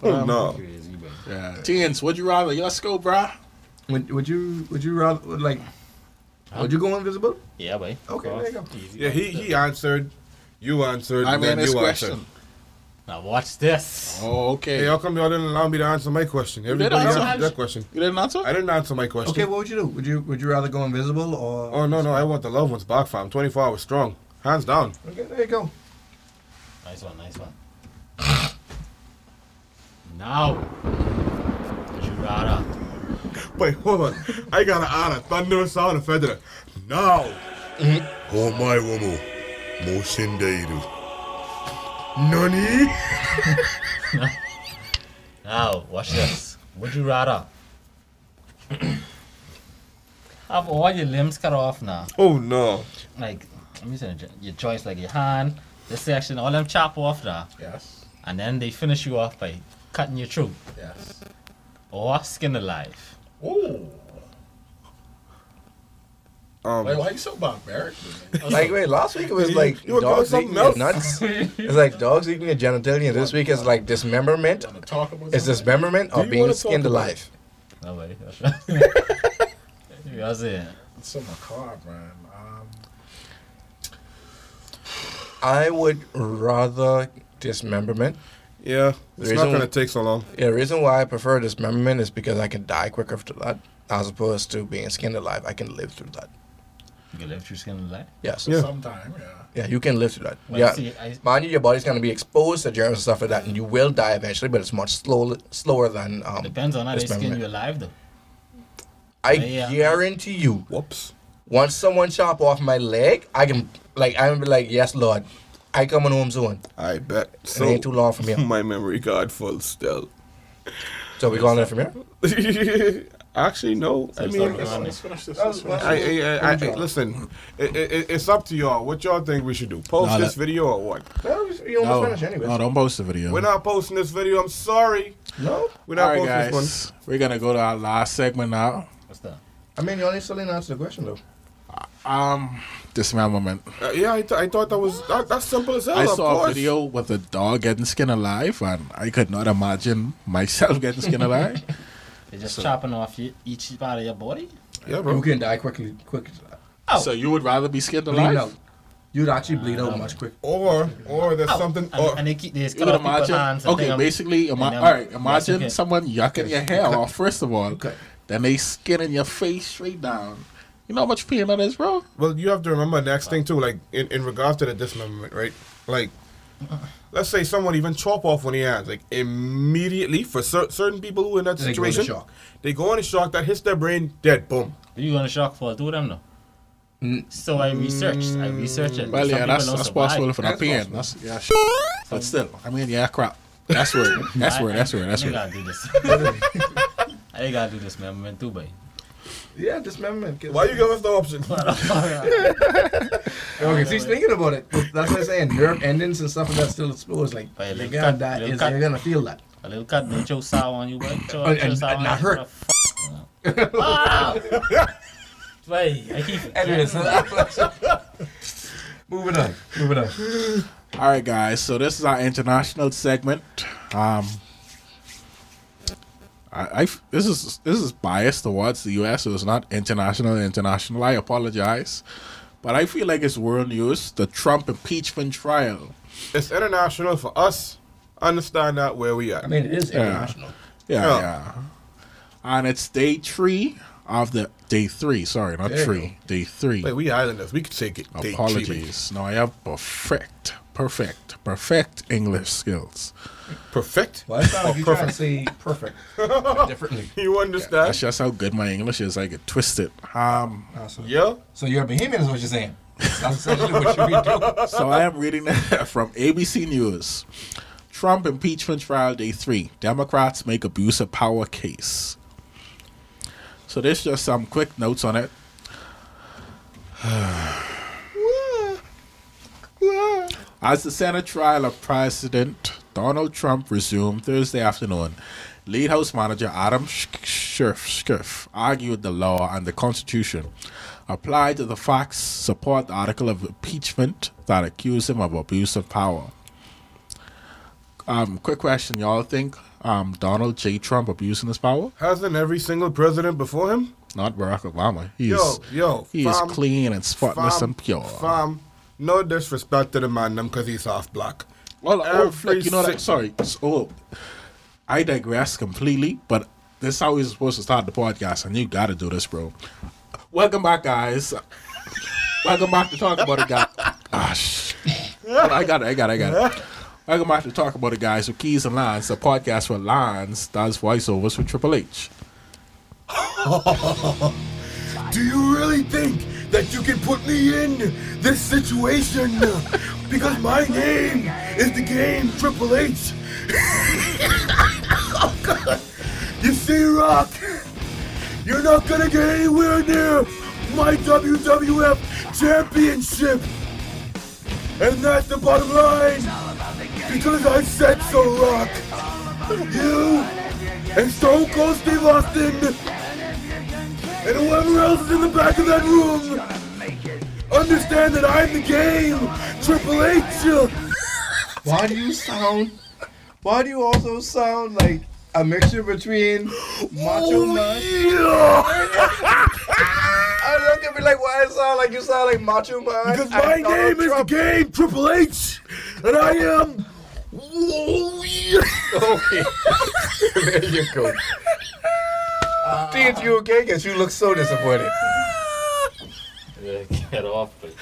oh um, no Crazy, boy. Yeah, teens, would you rather? Let's go, bruh. Would, would you would you rather like? Would you go invisible? Yeah, boy. Okay, there you go. Easy. yeah he, he answered you answered I and mean, then this you question. answered Now watch this. Oh, okay. hey how come y'all didn't allow me to answer my question did everybody answer. that question You didn't answer? i didn't answer my question Okay, what would you do? Would you would you rather go invisible or? Oh no, no, I want the loved ones back, fam. 24 hours strong. Hands down. Okay, there you go. Nice one, nice one. [laughs] now, would you rather Wait, hold on. I gotta add a thunderous sound effect to that. Now. Oh my woman. Motion Dairu. Nani? [laughs] Now, watch this. Would you rather [clears throat] have all your limbs cut off now? Oh no. Like, I'm using your joints, like your hand, this section, all them chop off now. Yes. And then they finish you off by cutting your throat. Yes. Or skin alive. Ooh. Um, Wait, why are you so barbaric? [laughs] Like wait, last week it was like you were calling dogs something eating your else? nuts. [laughs] It's like dogs eating your genitalia. This week is like dismemberment. Wanna talk about Is dismemberment or being wanna talk skinned alive? Nobody. That's right. [laughs] you guys saying? It's so macabre, man. Um, I would rather dismemberment. Yeah, it's The not gonna take so long. Yeah, the reason why I prefer dismemberment is because I can die quicker after that, as opposed to being skinned alive. I can live through that. You can live through skin alive. Yes. Yeah. sometime, yeah. Yeah, you can live through that. Well, yeah. see, I- Mind you, your body's gonna be exposed to germs and stuff like that, and you will die eventually. But it's much slow, slower than um. Depends on how they skin dismemberment. you alive, though. I Yeah. guarantee you, Whoops. once someone chop off my leg, I can like I'm be like, yes, Lord, I coming home soon. I bet. It ain't too long from here. [laughs] my memory card full still. So we going there from here? [laughs] Actually, no. I mean, it's Let's finish this. Let's finish I. I, I, I, listen, it, it, it's up to y'all. What y'all think we should do? Post No, this that- video or what? Well, you almost No, finished anyway. no, don't post the video. We're not posting this video. I'm sorry. No, We're not All right, posting this guys. We're gonna go to our last segment now. What's that? I mean you only still didn't answer the question though. Um, dismemberment. one. Uh, yeah, I, th- I thought that was that, that's simple as hell. I of saw course. a video with a dog getting skin alive, and I could not imagine myself [laughs] getting skin alive. They're just chopping off you, each part of your body? Yeah, bro. You bro. can die quickly, quick. Oh. So you would rather be skinned Bleed alive? out. You'd actually bleed out much quicker. Or or there's something. And, Or, and they keep they just cut would off imagine. hands. and Okay, thing 'em- basically, ima- them- all right. Imagine okay. someone yucking your hair off first of all, Okay. then they skinning your face straight down. You know how much pain that is, bro? well, you have to remember the next thing too. Like in, in regards to the dismemberment, right? Like, let's say someone even chop off one of your hands. Like immediately for cer- certain people who are in that They go into situation, shock. they go into shock. That hits their brain, dead. Boom. You going to shock for two of them, though? Mm. So I researched. I researched it. Well, Some yeah, people that's don't that's survive. possible for that That's pain. possible. That's yeah, sure. but still, I mean, yeah, crap. That's where. That's where. That's where. That's I, I, where. gotta do this. [laughs] I ain't gotta do this, man. Man, too, boy. Yeah, dismemberment. kids. Why you give us the option? [laughs] [laughs] Okay, see, he's thinking about it. That's what I'm saying. Nerve endings and stuff like that still exposed. Like But you're gonna cut- die. little Is, cut- you're gonna feel that. A little cut, they chow sour on you, boy. Chow, And- chow and- sour and on not hurt. what? Ah! Wait, I keep. Anyway, moving on. Moving on. All right, guys. So this is our international segment. Um, I, I this is this is biased towards the U.S. So it's not international. International. I apologize, but I feel like it's world news. The Trump impeachment trial. it's international for us. Understand that where we are. I mean, it is international. Yeah, Yeah. yeah. And it's day three of the day three. Sorry, not There you three. Day three. Like we islanders, we could take it. day three, Apologies. No, I have perfect, perfect, perfect English skills. Baby. Perfect. Well, it's not like you trying to say perfect [laughs] differently. You understand? That's just how good my English is. I get twisted. Um, Ah, so, yeah. so you're a Bahamian is what you're saying. That's essentially what you read through. so I am reading that [laughs] from ABC News. Trump impeachment trial day three. Democrats make abuse of power case. So there's just some quick notes on it. [sighs] [sighs] As the Senate trial of President Donald Trump resumed Thursday afternoon, lead House manager Adam Schiff, Schiff argued the law and the Constitution applied to the facts support the article of impeachment that accused him of abuse of power. Um, quick question, y'all think um, Donald J. Trump abusing his power? Hasn't every single president before him? Not Barack Obama. He Yo, yo, he is clean and spotless fam, and pure. Fam, no disrespect to the man, them, because he's half black. Well, oh, Every Flick, you know si- that. Sorry. So, oh, I digress completely, but this is how we're supposed to start the podcast, and you got to do this, bro. Welcome back, guys. Welcome back to talk about it, guys. [laughs] Gosh, ah, I got it. I got it. I got it. Welcome back to talk about it, guys. With Keys and Lines, the podcast where Lines does voiceovers for Triple H. [laughs] Do you really think that you can put me in this situation? [laughs] Because my name is the game Triple H. [laughs] oh God. You see, Rock, you're not gonna get anywhere near my WWF Championship. And that's the bottom line. Because I said so, Rock. You and Stone Cold Steve Austin and whoever else is in the back of that room understand that I'm the game, Triple H. Uh, why do you sound? Why do you also sound like a mixture between Macho Oh, Man? yeah. [laughs] I look at me like, why it sound like you sound like Macho Man? Because my name is the Trump? game, Triple H, and I am. Oh, [laughs] yeah. Okay, [laughs] there you go. Think you okay? Cause you look so disappointed. [laughs] Get off, please.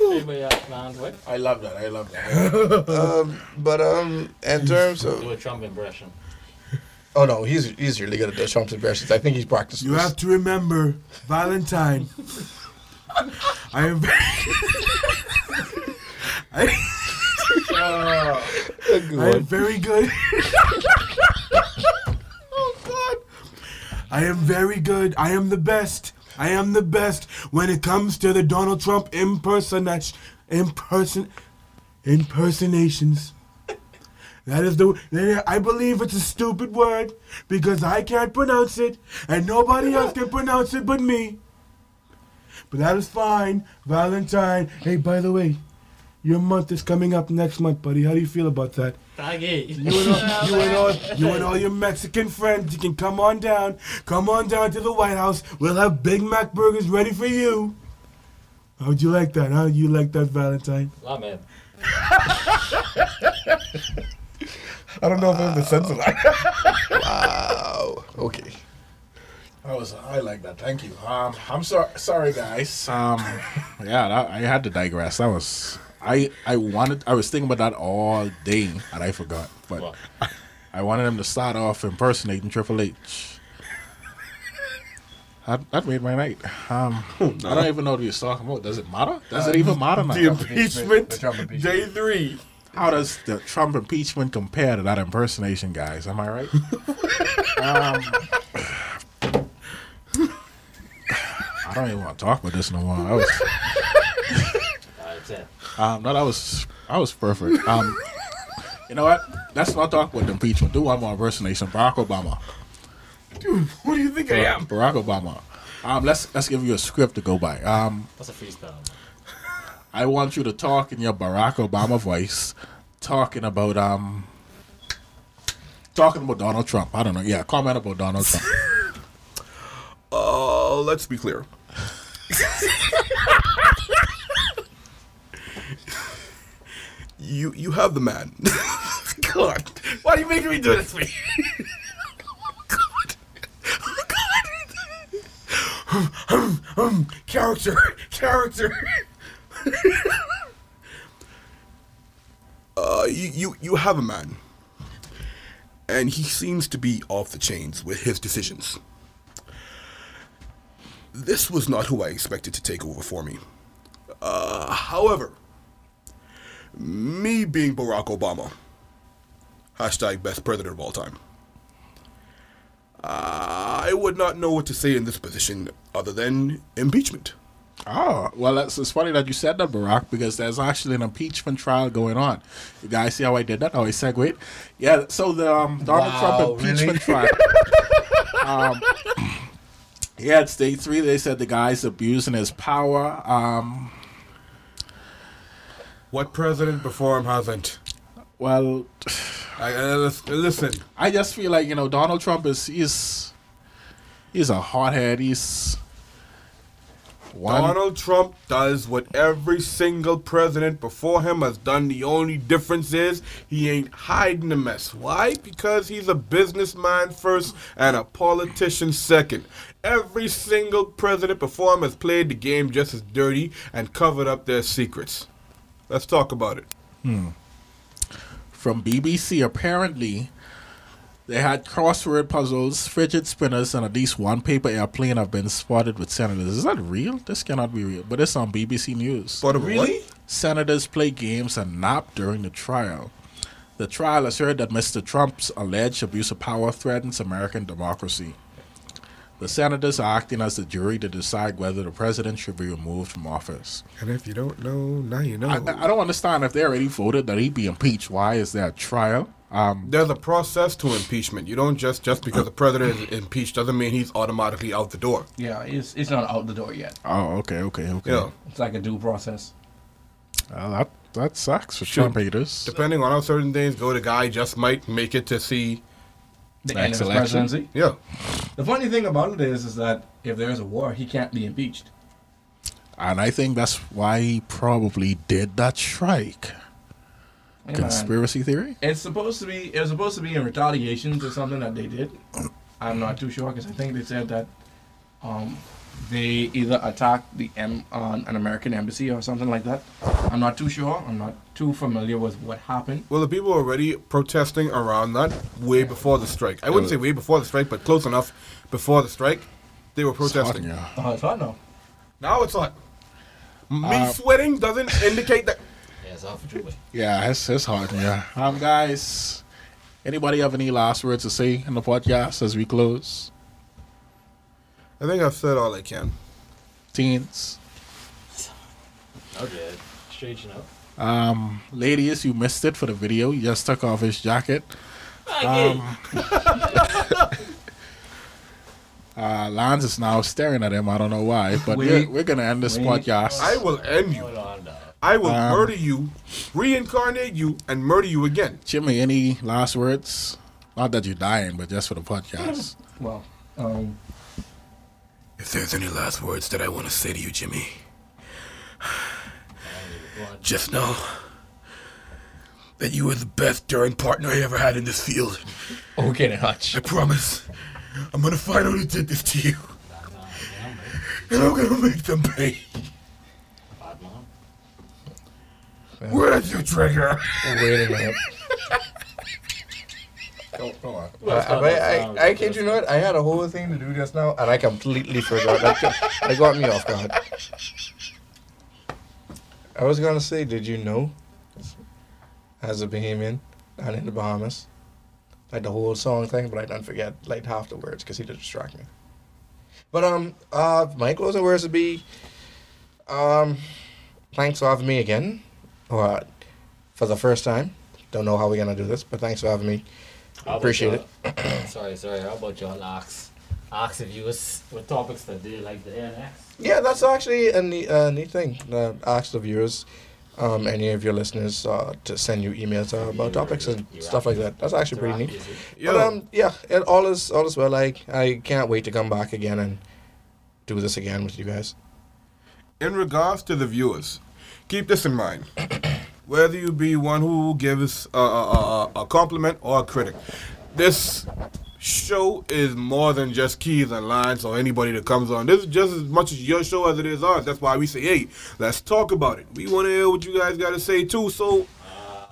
Anybody else, man? What? I love that. I love that. [laughs] Um, but um, in terms of Do of, a Trump impression. oh no, he's he's really good at the Trump impressions. I think he's practiced. You this. have to remember, Valentine. I am. I, Good I am very [laughs] good. I am very good. I am the best. I am the best when it comes to the Donald Trump impersonation, imperson, impersonations. That is the. I believe it's a stupid word because I can't pronounce it and nobody else can pronounce it but me. But that is fine, Valentine. Hey, by the way, your month is coming up next month, buddy. How do you feel about that? Tag. You and all, you and all, you and all your Mexican friends, you can come on down. Come on down to the White House. We'll have Big Mac burgers ready for you. How'd you like that? How you like that, Valentine? Love man. I don't know if I'm the sense of that. Wow. Okay. I was. I like that. Thank you. Um, I'm sorry. Sorry, guys. Um, yeah, that, I had to digress. That was. I I wanted. I was thinking about that all day, and I forgot. But What? I wanted him to start off impersonating Triple H. That, that made my night. Um, [laughs] I don't even know what he was talking about. Does it matter? Does it even matter now? The impeachment, The Trump impeachment. day three. How does the Trump impeachment compare to that impersonation, guys? Am I right? [laughs] um, I don't even want to talk about this no more. [laughs] I was, Alright, ten. Um, no, that was, I was perfect. Um, you know what? Let's not talk about the impeachment. Do one more impersonation. Barack Obama. Dude, what do you think I am? Barack Obama. Um, let's let's give you a script to go by. Um, That's a freestyle. I want you to talk in your Barack Obama voice, talking about um, talking about Donald Trump. I don't know. Yeah, comment about Donald Trump. Uh, [laughs] let's be clear. [laughs] you you have the man. [laughs] God, why are you making me do this to me? God. [laughs] God. character, character. [laughs] uh, you, you you have a man, and he seems to be off the chains with his decisions. This was not who I expected to take over for me. Uh, however, me being Barack Obama, hashtag best president of all time, I would not know what to say in this position other than impeachment. Oh, well, that's, it's funny that you said that, Barack, because there's actually an impeachment trial going on. You guys see how I did that? How I segued? Yeah, so the um, Donald Wow, Trump impeachment really? [laughs] trial. um, [clears throat] yeah, at stage three, they said the guy's abusing his power. Um, What president before him hasn't? well, I, lis- listen, I just feel like, you know, Donald Trump is, he's, he's a hothead. He's one. Donald Trump does what every single president before him has done. The only difference is he ain't hiding the mess. Why? Because he's a businessman first and a politician second. Every single president before him has played the game just as dirty and covered up their secrets. Let's talk about it. Hmm. from BBC. Apparently, They had crossword puzzles, fidget spinners, and at least one paper airplane have been spotted with senators. Is that real? This cannot be real. But it's on BBC News. But Really? Senators play games and nap during the trial. The trial asserted that Mr. Trump's alleged abuse of power threatens American democracy. The senators are acting as the jury to decide whether the president should be removed from office. And if you don't know, now you know. I, I don't understand if they already voted that he'd be impeached. Why is there a trial? Um, There's a process to impeachment. You don't just just because the president is impeached doesn't mean he's automatically out the door. Yeah, it's it's not out the door yet. oh, okay, okay, okay. Yeah. It's like a due process. Well, that that sucks for Shoot. Trump haters. Depending on how certain things go, the guy just might make it to see. The Next end of his election. presidency. Yeah. The funny thing about it is, is that if there is a war, he can't be impeached. And I think that's why he probably did that strike. Hey, man, Conspiracy theory? It's supposed to be. It was supposed to be in retaliation to something that they did. I'm not too sure because I think they said that um, they either attacked the M on an American embassy or something like that. I'm not too sure. I'm not too familiar with what happened. Well, the people were already protesting around that way before the strike. I wouldn't say way before the strike, but close enough before the strike. They were It's hot protesting. in here. Oh, it's hot now. Now it's hot. Me Uh, sweating doesn't indicate that. Yeah, it's off for Juba. Yeah, it's, it's hard. Yeah. Um, guys, anybody have any last words to say in the podcast as we close? I think I've said all I can. Teens, Okay, straight you know. um, ladies, you missed it for the video. You just took off his jacket. Um, [laughs] Uh, Lans is now staring at him. I don't know why, but Wait. we're, we're gonna end this Wait. podcast. I will end you. Hold on, dog. I will Um, murder you, reincarnate you, and murder you again. Jimmy, any last words? Not that you're dying, but just for the podcast. Well, um, If there's any last words that I want to say to you, Jimmy, just know that you were the best during partner I ever had in this field. okay then, Hutch. I promise. I'm gonna find out who did this to you, Bad man, yeah, man. and I'm gonna make them pay. Where's your trigger? Wait a minute. [laughs] Go, go on. I, I, I, I kid you not, I had a whole thing to do just now, and I completely forgot. That got, that got me off guard. I was gonna say, did you know, as a Bahamian down in the Bahamas, like the whole song thing, but I don't forget like half the words because he did distract me. But um, uh, my closing words would be, um, thanks for having me again, or for the first time. Don't know how we're gonna do this, but thanks for having me. How Appreciate y'all- [coughs] sorry, sorry. How about y'all ask, ask if you was with topics that they like to hear next? Yeah, that's actually a neat, uh, neat thing. Uh, ask the viewers, um, any of your listeners, uh, to send you emails uh, about topics and stuff like that. That's actually pretty neat. But um, yeah, it, all is all is well. Like I can't wait to come back again and do this again with you guys. in regards to the viewers, keep this in mind. Whether you be one who gives a, a, a, a compliment or a critic, this show is more than just keys and lines or anybody that comes on. This is just as much as your show as it is ours. That's why we say, hey, let's talk about it. We want to hear what you guys got to say too. So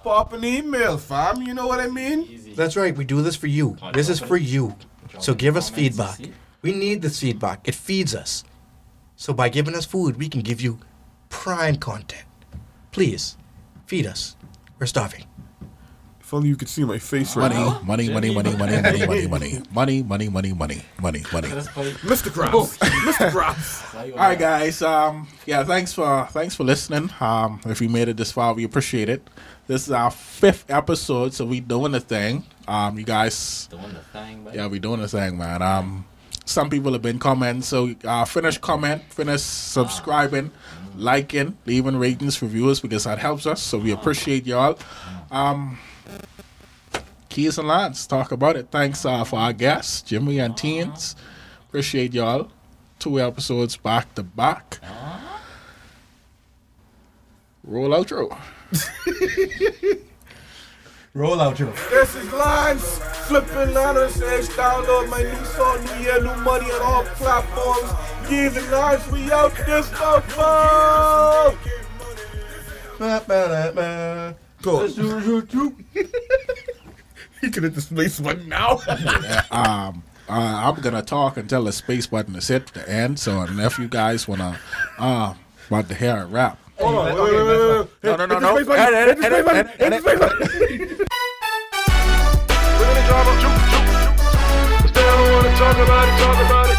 pop an email, fam. You know what I mean? Easy. That's right. We do this for you. This is for you. So give us feedback. We need this feedback. It feeds us. So by giving us food, we can give you prime content. Please feed us. We're starving. If only you could see my face right now. money, money, money, money, money, money, money, money, [laughs] money, money, money, money, money. Let's. Mr. Krabs. Mr. Krabs. How you All right, guys. Um, yeah, thanks for thanks for listening. Um, if you made it this far, we appreciate it. This is our fifth episode, so we doing the thing. Um, you guys, Doing the thing, but yeah, we doing the thing, man. Um, some people have been commenting, so uh, finish comment, finish subscribing, liking, leaving ratings, reviews because that helps us. So we appreciate y'all. Um, Keys and Lans, talk about it. Thanks uh, for our guests, Jimmy and Teens. Appreciate y'all. Two episodes back to back. Roll outro. [laughs] Roll out your. This is Lines, flipping on the stage, download my new song, New Year, New Money on all platforms. Give it lines, we out this motherfucker. Cool. You [laughs] can hit the space button now. [laughs] um, uh, I'm gonna talk until the space button is hit the end. So if you guys wanna, uh, want to hear a rap, Hold on. Wait, Okay, wait, wait, wait, wait. No, no, no, Hit the no. space button. Hit the space button. Hit the space button. Talk about it. Talk about it.